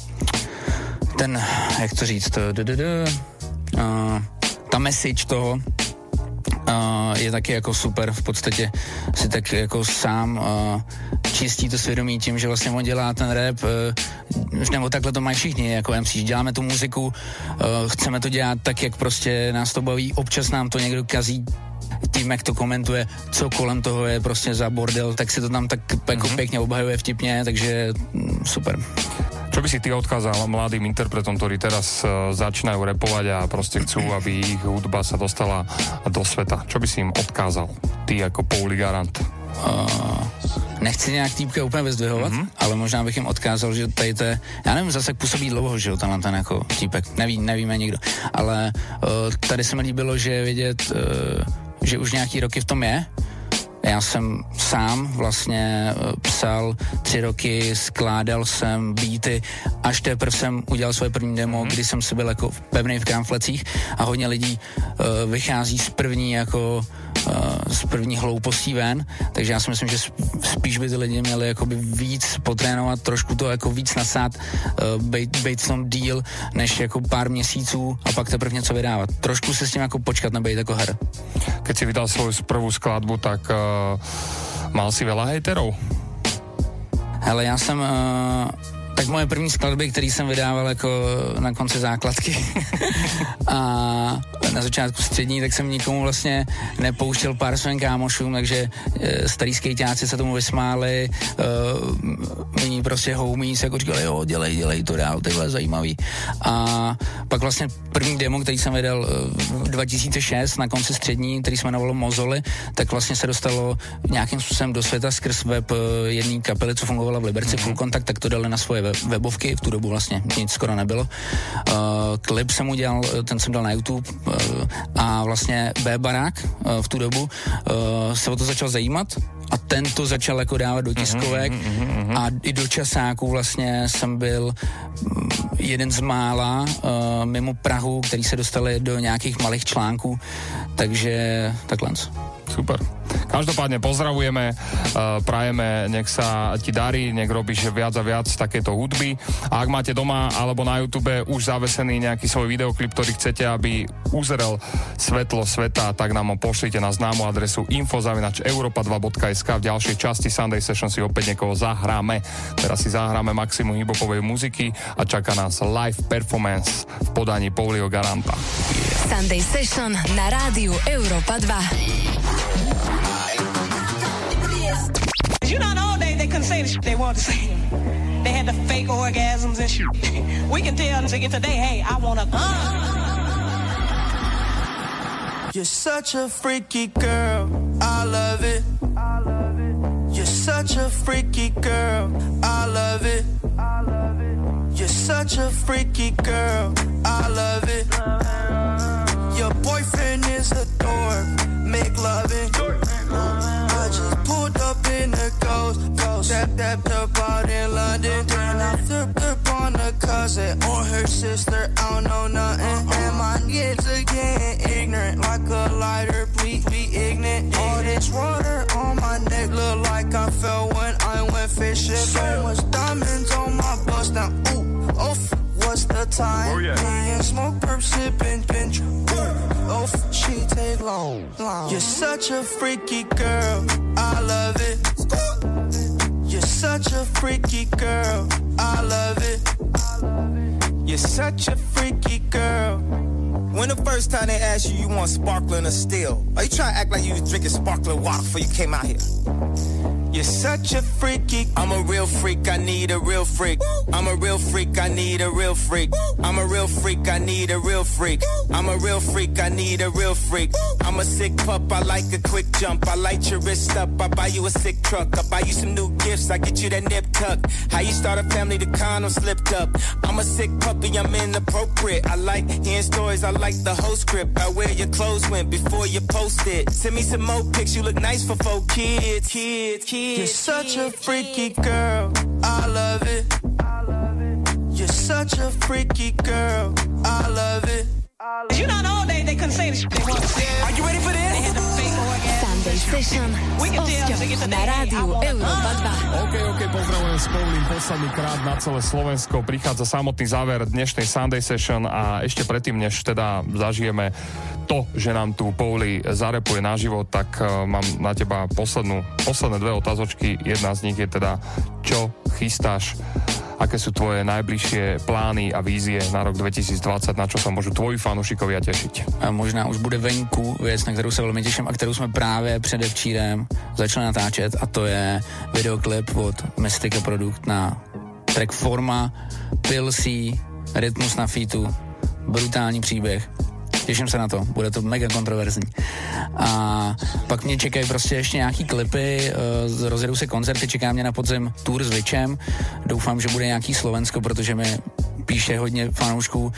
ten, jak to říct, uh, d- d- d- uh, ta message toho, Uh, je taky jako super, v podstatě si tak jako sám uh, čistí to svědomí tím, že vlastně on dělá ten rap, uh, nebo takhle to mají všichni, jako MC, děláme tu muziku, uh, chceme to dělat tak, jak prostě nás to baví, občas nám to někdo kazí tím, jak to komentuje, co kolem toho je prostě za bordel, tak si to tam tak jako mm-hmm. pěkně obhajuje vtipně, takže mm, super. Čo by si ty odkázal mladým interpretom, ktorí teraz uh, začínajú repovať a proste chcú, aby ich hudba sa dostala do sveta? Čo by si im odkázal? Ty ako Pauli Garant. Uh, nechci nějak týpka úplně vyzdvihovat, mm-hmm. ale možná bych jim odkázal, že tady to je, já nevím, zase působí dlouho, že jo, tenhle ten jako týpek, neví, nevíme nikdo, ale uh, tady se mi líbilo, že je vidět, uh, že už nějaký roky v tom je, já jsem sám vlastně psal tři roky, skládal jsem beaty, až teprve jsem udělal svoje první demo, mm-hmm. kdy jsem si byl jako pevný v kramflecích a hodně lidí uh, vychází z první jako z první hloupostí ven, takže já si myslím, že spíš by ty lidi měli jakoby víc potrénovat, trošku to jako víc nasát, uh, bejt, bejt v tom díl, než jako pár měsíců a pak teprve něco vydávat. Trošku se s tím jako počkat, nebejt jako her. Keď si vydal svoju prvú skladbu, tak uh, mal si veľa hejterov? Hele, já jsem uh, tak moje první skladby, které jsem vydával jako na konci základky *laughs* a na začátku střední, tak jsem nikomu vlastně nepouštěl pár svým kámošům, takže e, starý skejťáci se tomu vysmáli, e, nyní prostě homies jako říkali, jo, dělej, dělej to dál, tyhle zajímavý. A pak vlastně první demo, který jsem vydal v 2006 na konci střední, který jsme jmenovalo Mozoly, tak vlastně se dostalo nějakým způsobem do světa skrz web jedné kapely, co fungovala v Liberci, mm-hmm. Full Contact, tak to dali na svoje webovky, v tu dobu vlastně nic skoro nebylo. Uh, klip jsem udělal, ten jsem dal na YouTube uh, a vlastně B Barák uh, v tu dobu uh, se o to začal zajímat a ten to začal jako dávat do mhm, tiskovek mm-hmm, a i do časáků vlastně jsem byl mm, jeden z mála uh, mimo Prahu, který se dostali do nějakých malých článků, takže takhle. Super. Každopádne pozdravujeme, uh, prajeme, nech sa ti darí, nech robíš viac a viac takéto hudby. A ak máte doma alebo na YouTube už zavesený nejaký svoj videoklip, ktorý chcete, aby uzrel svetlo sveta, tak nám ho pošlite na známu adresu info.europa2.sk v ďalšej časti Sunday Session si opäť niekoho zahráme. Teraz si zahráme maximum hibopovej muziky a čaká nás live performance v podaní Paulio Garanta. Sunday Session na rádiu Europa 2. You know, all day they couldn't say the shit they wanted to say. They had the fake orgasms and shit. We can tell them to today, hey, I wanna. Uh. You're such a freaky girl, I love it. I love it. You're such a freaky girl, I love it. You're such a freaky girl, I love it. Your boyfriend is a dork, make loving. I just pulled up in the ghost, ghost. Stepped, stepped up out in London. Then I flipped up on a cousin or her sister. I don't know nothing. And my kids getting ignorant like a lighter. Please be ignorant. All this water on my neck look like I fell when I went fishing. So much diamonds on my bust now. Ooh, oh, what's the time? Oh, yeah. Me and smoke, perp, sipping, binge. Oh, she take long, long. You're such a freaky girl. I love it. You're such a freaky girl. I love it. You're such a freaky girl. When the first time they asked you, you want sparkling or still? Are you trying to act like you was drinking sparkling water before you came out here? You're such a freaky. I'm a real freak, I need a real freak. I'm a real freak, I need a real freak. I'm a real freak, I need a real freak. I'm a real freak, I need a real freak. I'm a sick pup, I like a quick jump. I light your wrist up, I buy you a sick truck. I buy you some new gifts, I get you that nip tuck. How you start a family, the condom slipped up. I'm a sick puppy, I'm inappropriate. I like hearing stories, I like the whole script. I wear your clothes went before you post it. Send me some more pics, you look nice for four kids, kids, kids. You're such a freaky girl. I love it. You're such a freaky girl. I love it. You know, all day they couldn't say the shit they wanted to say. Are you ready for this? Sunday Session s Osťom na rádiu Europa 2. OK, OK, pozdravujem s Pavlím posledný krát na celé Slovensko. Prichádza samotný záver dnešnej Sunday Session a ešte predtým, než teda zažijeme to, že nám tu Pauli zarepuje naživo, tak uh, mám na teba poslednú, posledné dve otázočky. Jedna z nich je teda, čo chystáš aké sú tvoje najbližšie plány a vízie na rok 2020, na čo sa môžu tvoji fanúšikovia tešiť? A možná už bude venku věc, na kterou se velmi těším a kterou jsme právě předevčírem začali natáčet a to je videoklip od Mystica Produkt na track forma, pilsí, rytmus na featu, brutální příběh. Těším se na to, bude to mega kontroverzní. A pak mě čekají prostě ještě nějaký klipy, uh, rozjedou se koncerty, čeká mě na podzim tour s Vičem. Doufám, že bude nějaký Slovensko, protože mi píše hodně fanoušků, uh,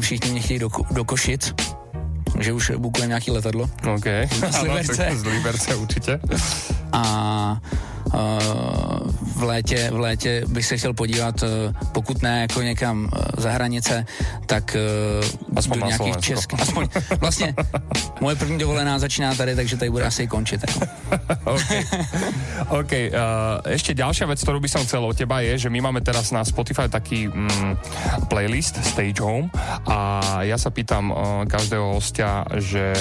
všichni mě chtějí do, do Košic, že už bukujeme nějaký letadlo. OK. *laughs* Z Liberce. z Liberce určitě. A uh, v létě, v létě bych se chtěl podívat, uh, pokud ne jako někam uh, za hranice, tak uh, Aspoň do nějakých českých. Aspoň, vlastně, moje první dovolená začíná tady, takže tady bude asi končit. Jako. *laughs* OK. OK. Uh, ešte ďalšia vec, ktorú by som chcel od teba je, že my máme teraz na Spotify taký mm, playlist Stage Home a ja sa pýtam uh, každého hostia, že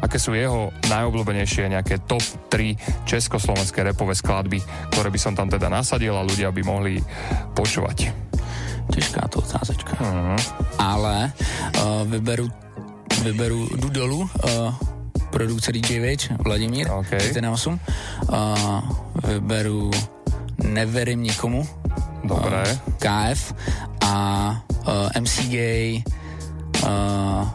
aké sú jeho najobľúbenejšie nejaké top 3 československé repové skladby, ktoré by som tam teda nasadil a ľudia by mohli počúvať. Těžká to otázečka. Uh-huh. Ale uh, vyberu, vyberu, jdu dolů, uh, produkce DJ Vič, Vladimír, okay. 1 uh, vyberu Neverím nikomu, Dobré. Uh, KF a uh, MC Gay, uh,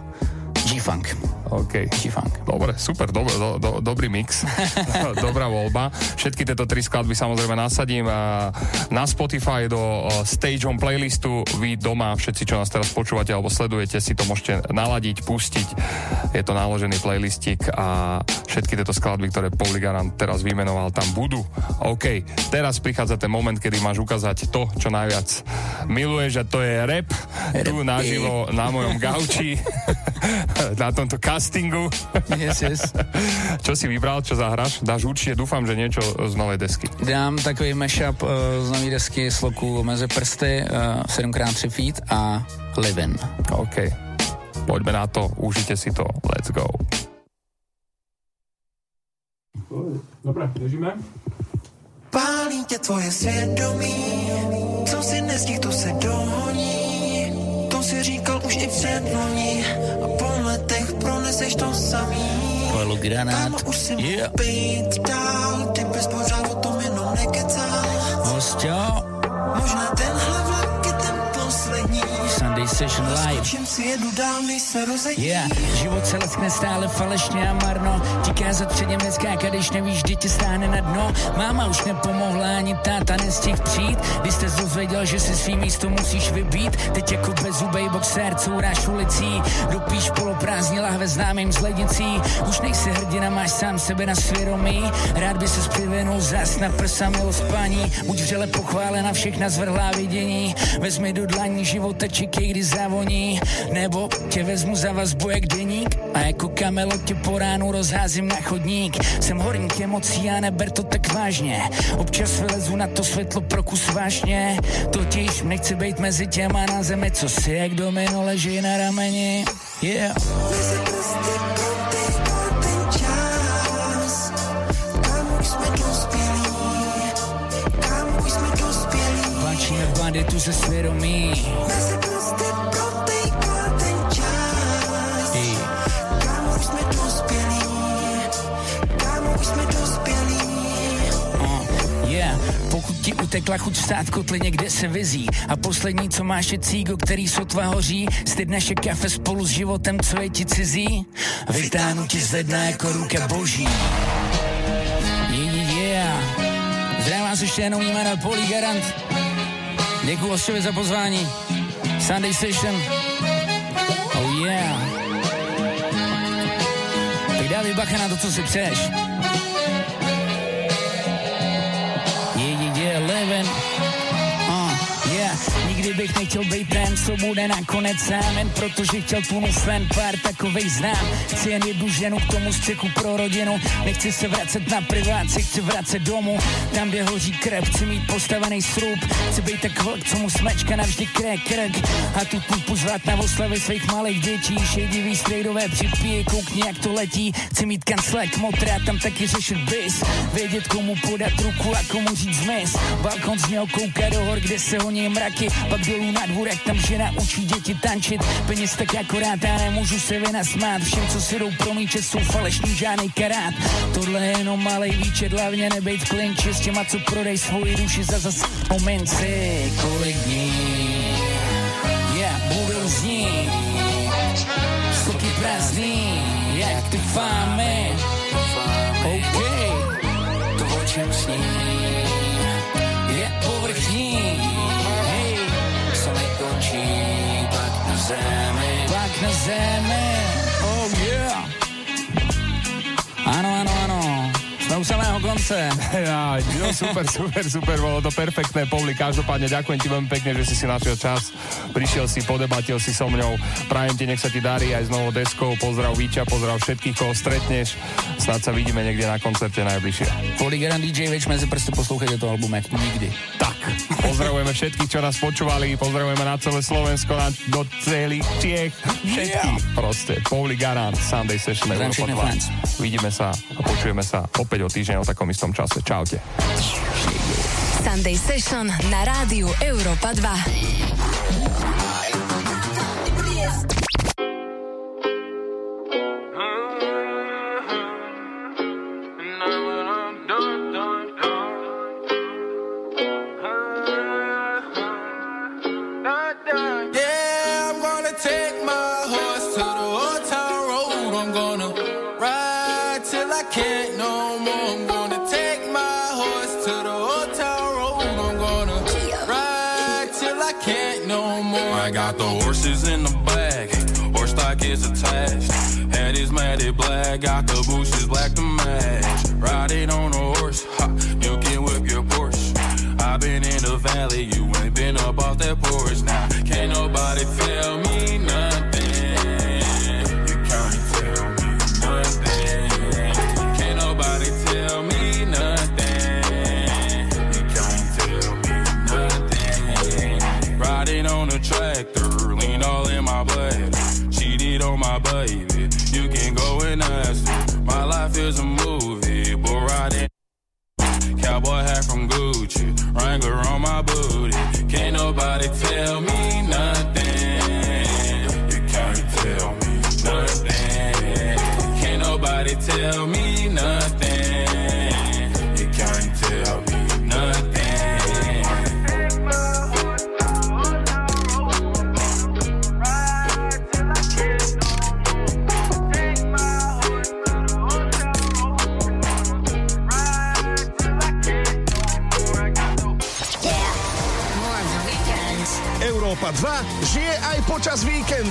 G-Funk. OK. G-Funk. Dobre, super, do, do, do, dobrý mix. *laughs* *laughs* Dobrá voľba. Všetky tieto tri skladby samozrejme nasadím na Spotify do Stage on playlistu. Vy doma, všetci, čo nás teraz počúvate alebo sledujete, si to môžete naladiť, pustiť. Je to naložený playlistik a všetky tieto skladby, ktoré Pauli Garant teraz vymenoval, tam budú. OK, teraz prichádza ten moment, kedy máš ukázať to, čo najviac miluješ a to je rap. Tu naživo na mojom gauči. *laughs* na tomto castingu. *laughs* Yes, yes. čo si vybral, čo zahráš? Dáš určite, dúfam, že niečo z novej desky. Dám takový mashup uh, z nový desky sloku mezi prsty, uh, 7x3 feet a Livin. OK. Poďme na to, užite si to. Let's go. Dobre, držíme. Pálí tě tvoje svědomí, co si nestihl, to se dohoní. To si říkal už i před loni proneseš to samý. Pojelu granát. Kámo, už si Yeah. být dál, ty bys pořád o tom jenom nekecal. Hostio, Možná tenhle Session Live. Si jedu dál, se. Yeah, život se leskne stále falešně a marno. Ti kázat předem neskákat, když nevíš, kdy tě stáhne na dno. Máma už nepomohla, ani táta nestihl přijít. Když jste dozvěděl, že si svý místo musíš vybít. Teď jako bezubej boxer couráš ulicí. Dopíš poloprázdní lahve známým z lednicí. Už nejsi hrdina, máš sám sebe na svědomí. Rád by se přivinul zas na prsa milo spaní. Buď vřele pochválena všechna zvrhlá vidění. Vezmi do dlaní života, čekej, kdy zavoní Nebo tě vezmu za vazbu jak deník. A jako kamelo tě po ránu rozházím na chodník. Jsem horník emocí a neber to tak vážně. Občas vylezu na to světlo pro kus vášně. Totiž nechci být mezi těma na zemi Co si jak domino leží na rameni. Yeah. Mezi prsty banditu ze svědomí. Mezi ti utekla chuť vstát kotlině, kde se vyzí A poslední, co máš, je cígo, který sotva hoří. Styd naše kafe spolu s životem, co je ti cizí? Vytáhnu ti z ledna jako ruka boží. Yeah, Zdravím vás ještě jenom jméno Poli Garant. Děkuji Osčovi za pozvání. Sunday Session. Oh yeah. Tak dávej bacha na to, co si přeješ 11. yeah. Nikdy bych nechtěl být ten, co bude nakonec sám, jen protože chtěl tunu fen, pár takovej znám. Chci jen jednu ženu k tomu střechu pro rodinu, nechci se vracet na priváci, chci vracet domů, tam, kde hoří krev, chci mít postavený srub, chci být tak vlk, co mu smečka navždy krek, krk a tu pupu zvát na oslavy svých malých dětí, šedivý strejdové připíje, koukni, jak to letí, chci mít kanclek, motra, tam taky řešit bis, vědět, komu podat ruku a komu říct zmys, balkon z něho kouká do hor, kde se honí mraky, pak dolů na dvorek, tam žena učí děti tančit. Peněz tak akorát, já nemůžu se vynasmát. Všem, co si jdou promíčet, jsou falešný žádný karát. Tohle je jenom malej výčet, hlavně nebejt v klinči s těma, co prodej svoji duši za zas momenci. Kolik dní, yeah, budou znít. Stoky prázdný, jak ty fámy. OK, to o čem sní, je povrchní. Zemi. Pak na zemi, oh yeah. Ano, ano, ano. Jsme u samého konce. *laughs* Ja, no super, super, super, bolo to perfektné, Pavli. Každopádne ďakujem ti veľmi pekne, že si si našiel čas. Prišiel si, podebatil si so mňou. Prajem ti, nech sa ti darí aj s novou deskou. Pozdrav Víča, pozdrav všetkých, koho stretneš. Snad sa vidíme niekde na koncerte najbližšie. Polygram DJ, veď sme si proste poslúchajte to album, jak nikdy. Tak, pozdravujeme všetkých, čo nás počúvali, pozdravujeme na celé Slovensko, na, do celých Čiech, všetkých yeah. proste. Pauli Garant, Sunday Session Pozdravím Europa všechny 2. fans. Vidíme sa a počujeme sa opäť o týždeň o takom istom čase. Čaute. Sunday Session na rádiu Europa 2. Is attached. Head is matted black, got the bushes black to match. Riding on a horse, ha, you can whip your Porsche. I've been in the valley, you ain't been up off that porch. Now, can't nobody tell me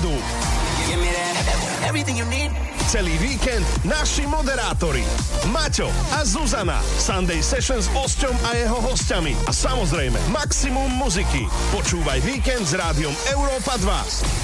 víkendu. Celý víkend naši moderátori Maťo a Zuzana Sunday Session s Osťom a jeho hostiami a samozrejme maximum muziky. Počúvaj víkend s rádiom Európa 2.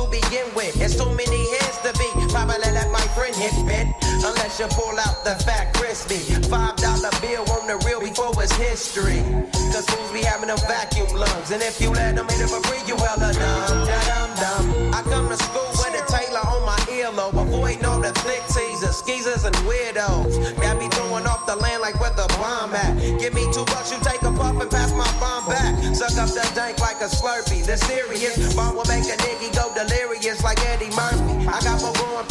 bit. Unless you pull out the fat crispy. Five dollar bill on the real before it's history. Cause fools be having them vacuum lungs. And if you let them hit it for free, you hella uh, dumb. Dum dum. I come to school with a Taylor on my earlobe. Avoiding all the thick teasers, skeezers, and weirdos. Got me throwing off the land like where the bomb at. Give me two bucks, you take a puff and pass my bomb back. Suck up the dank like a slurpee. The serious bomb will make a nigga go delirious like Eddie Murphy. I got more Maggie.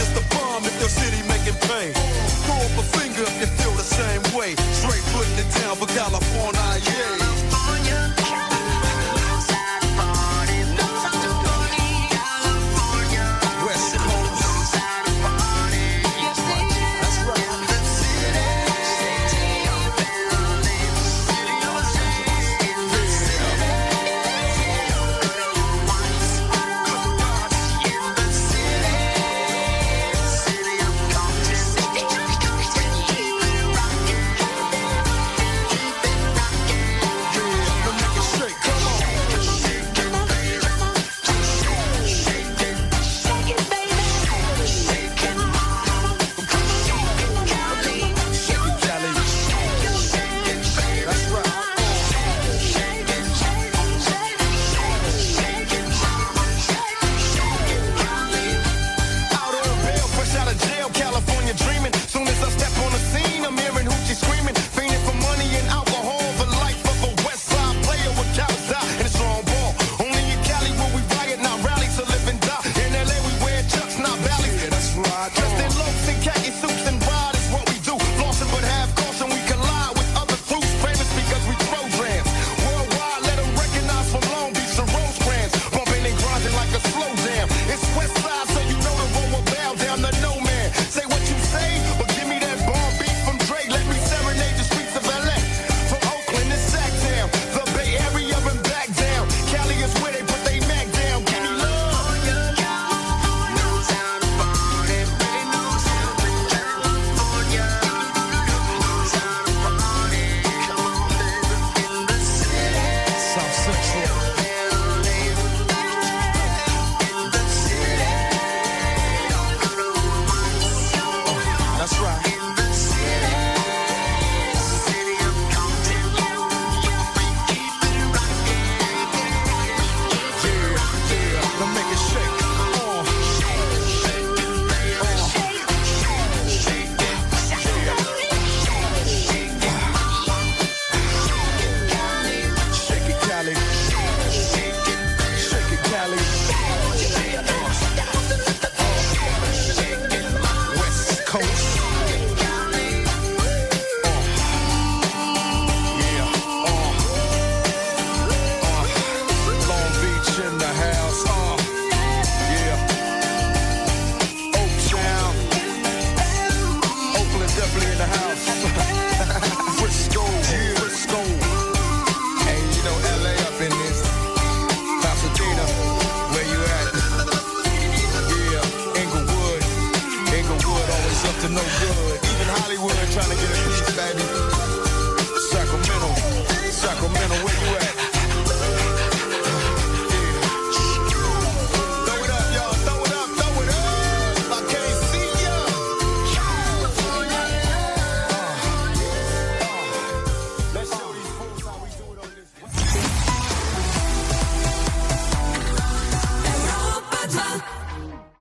is the bomb if your city making pain. Throw up a finger if you feel the same way. Straight putting it down for California.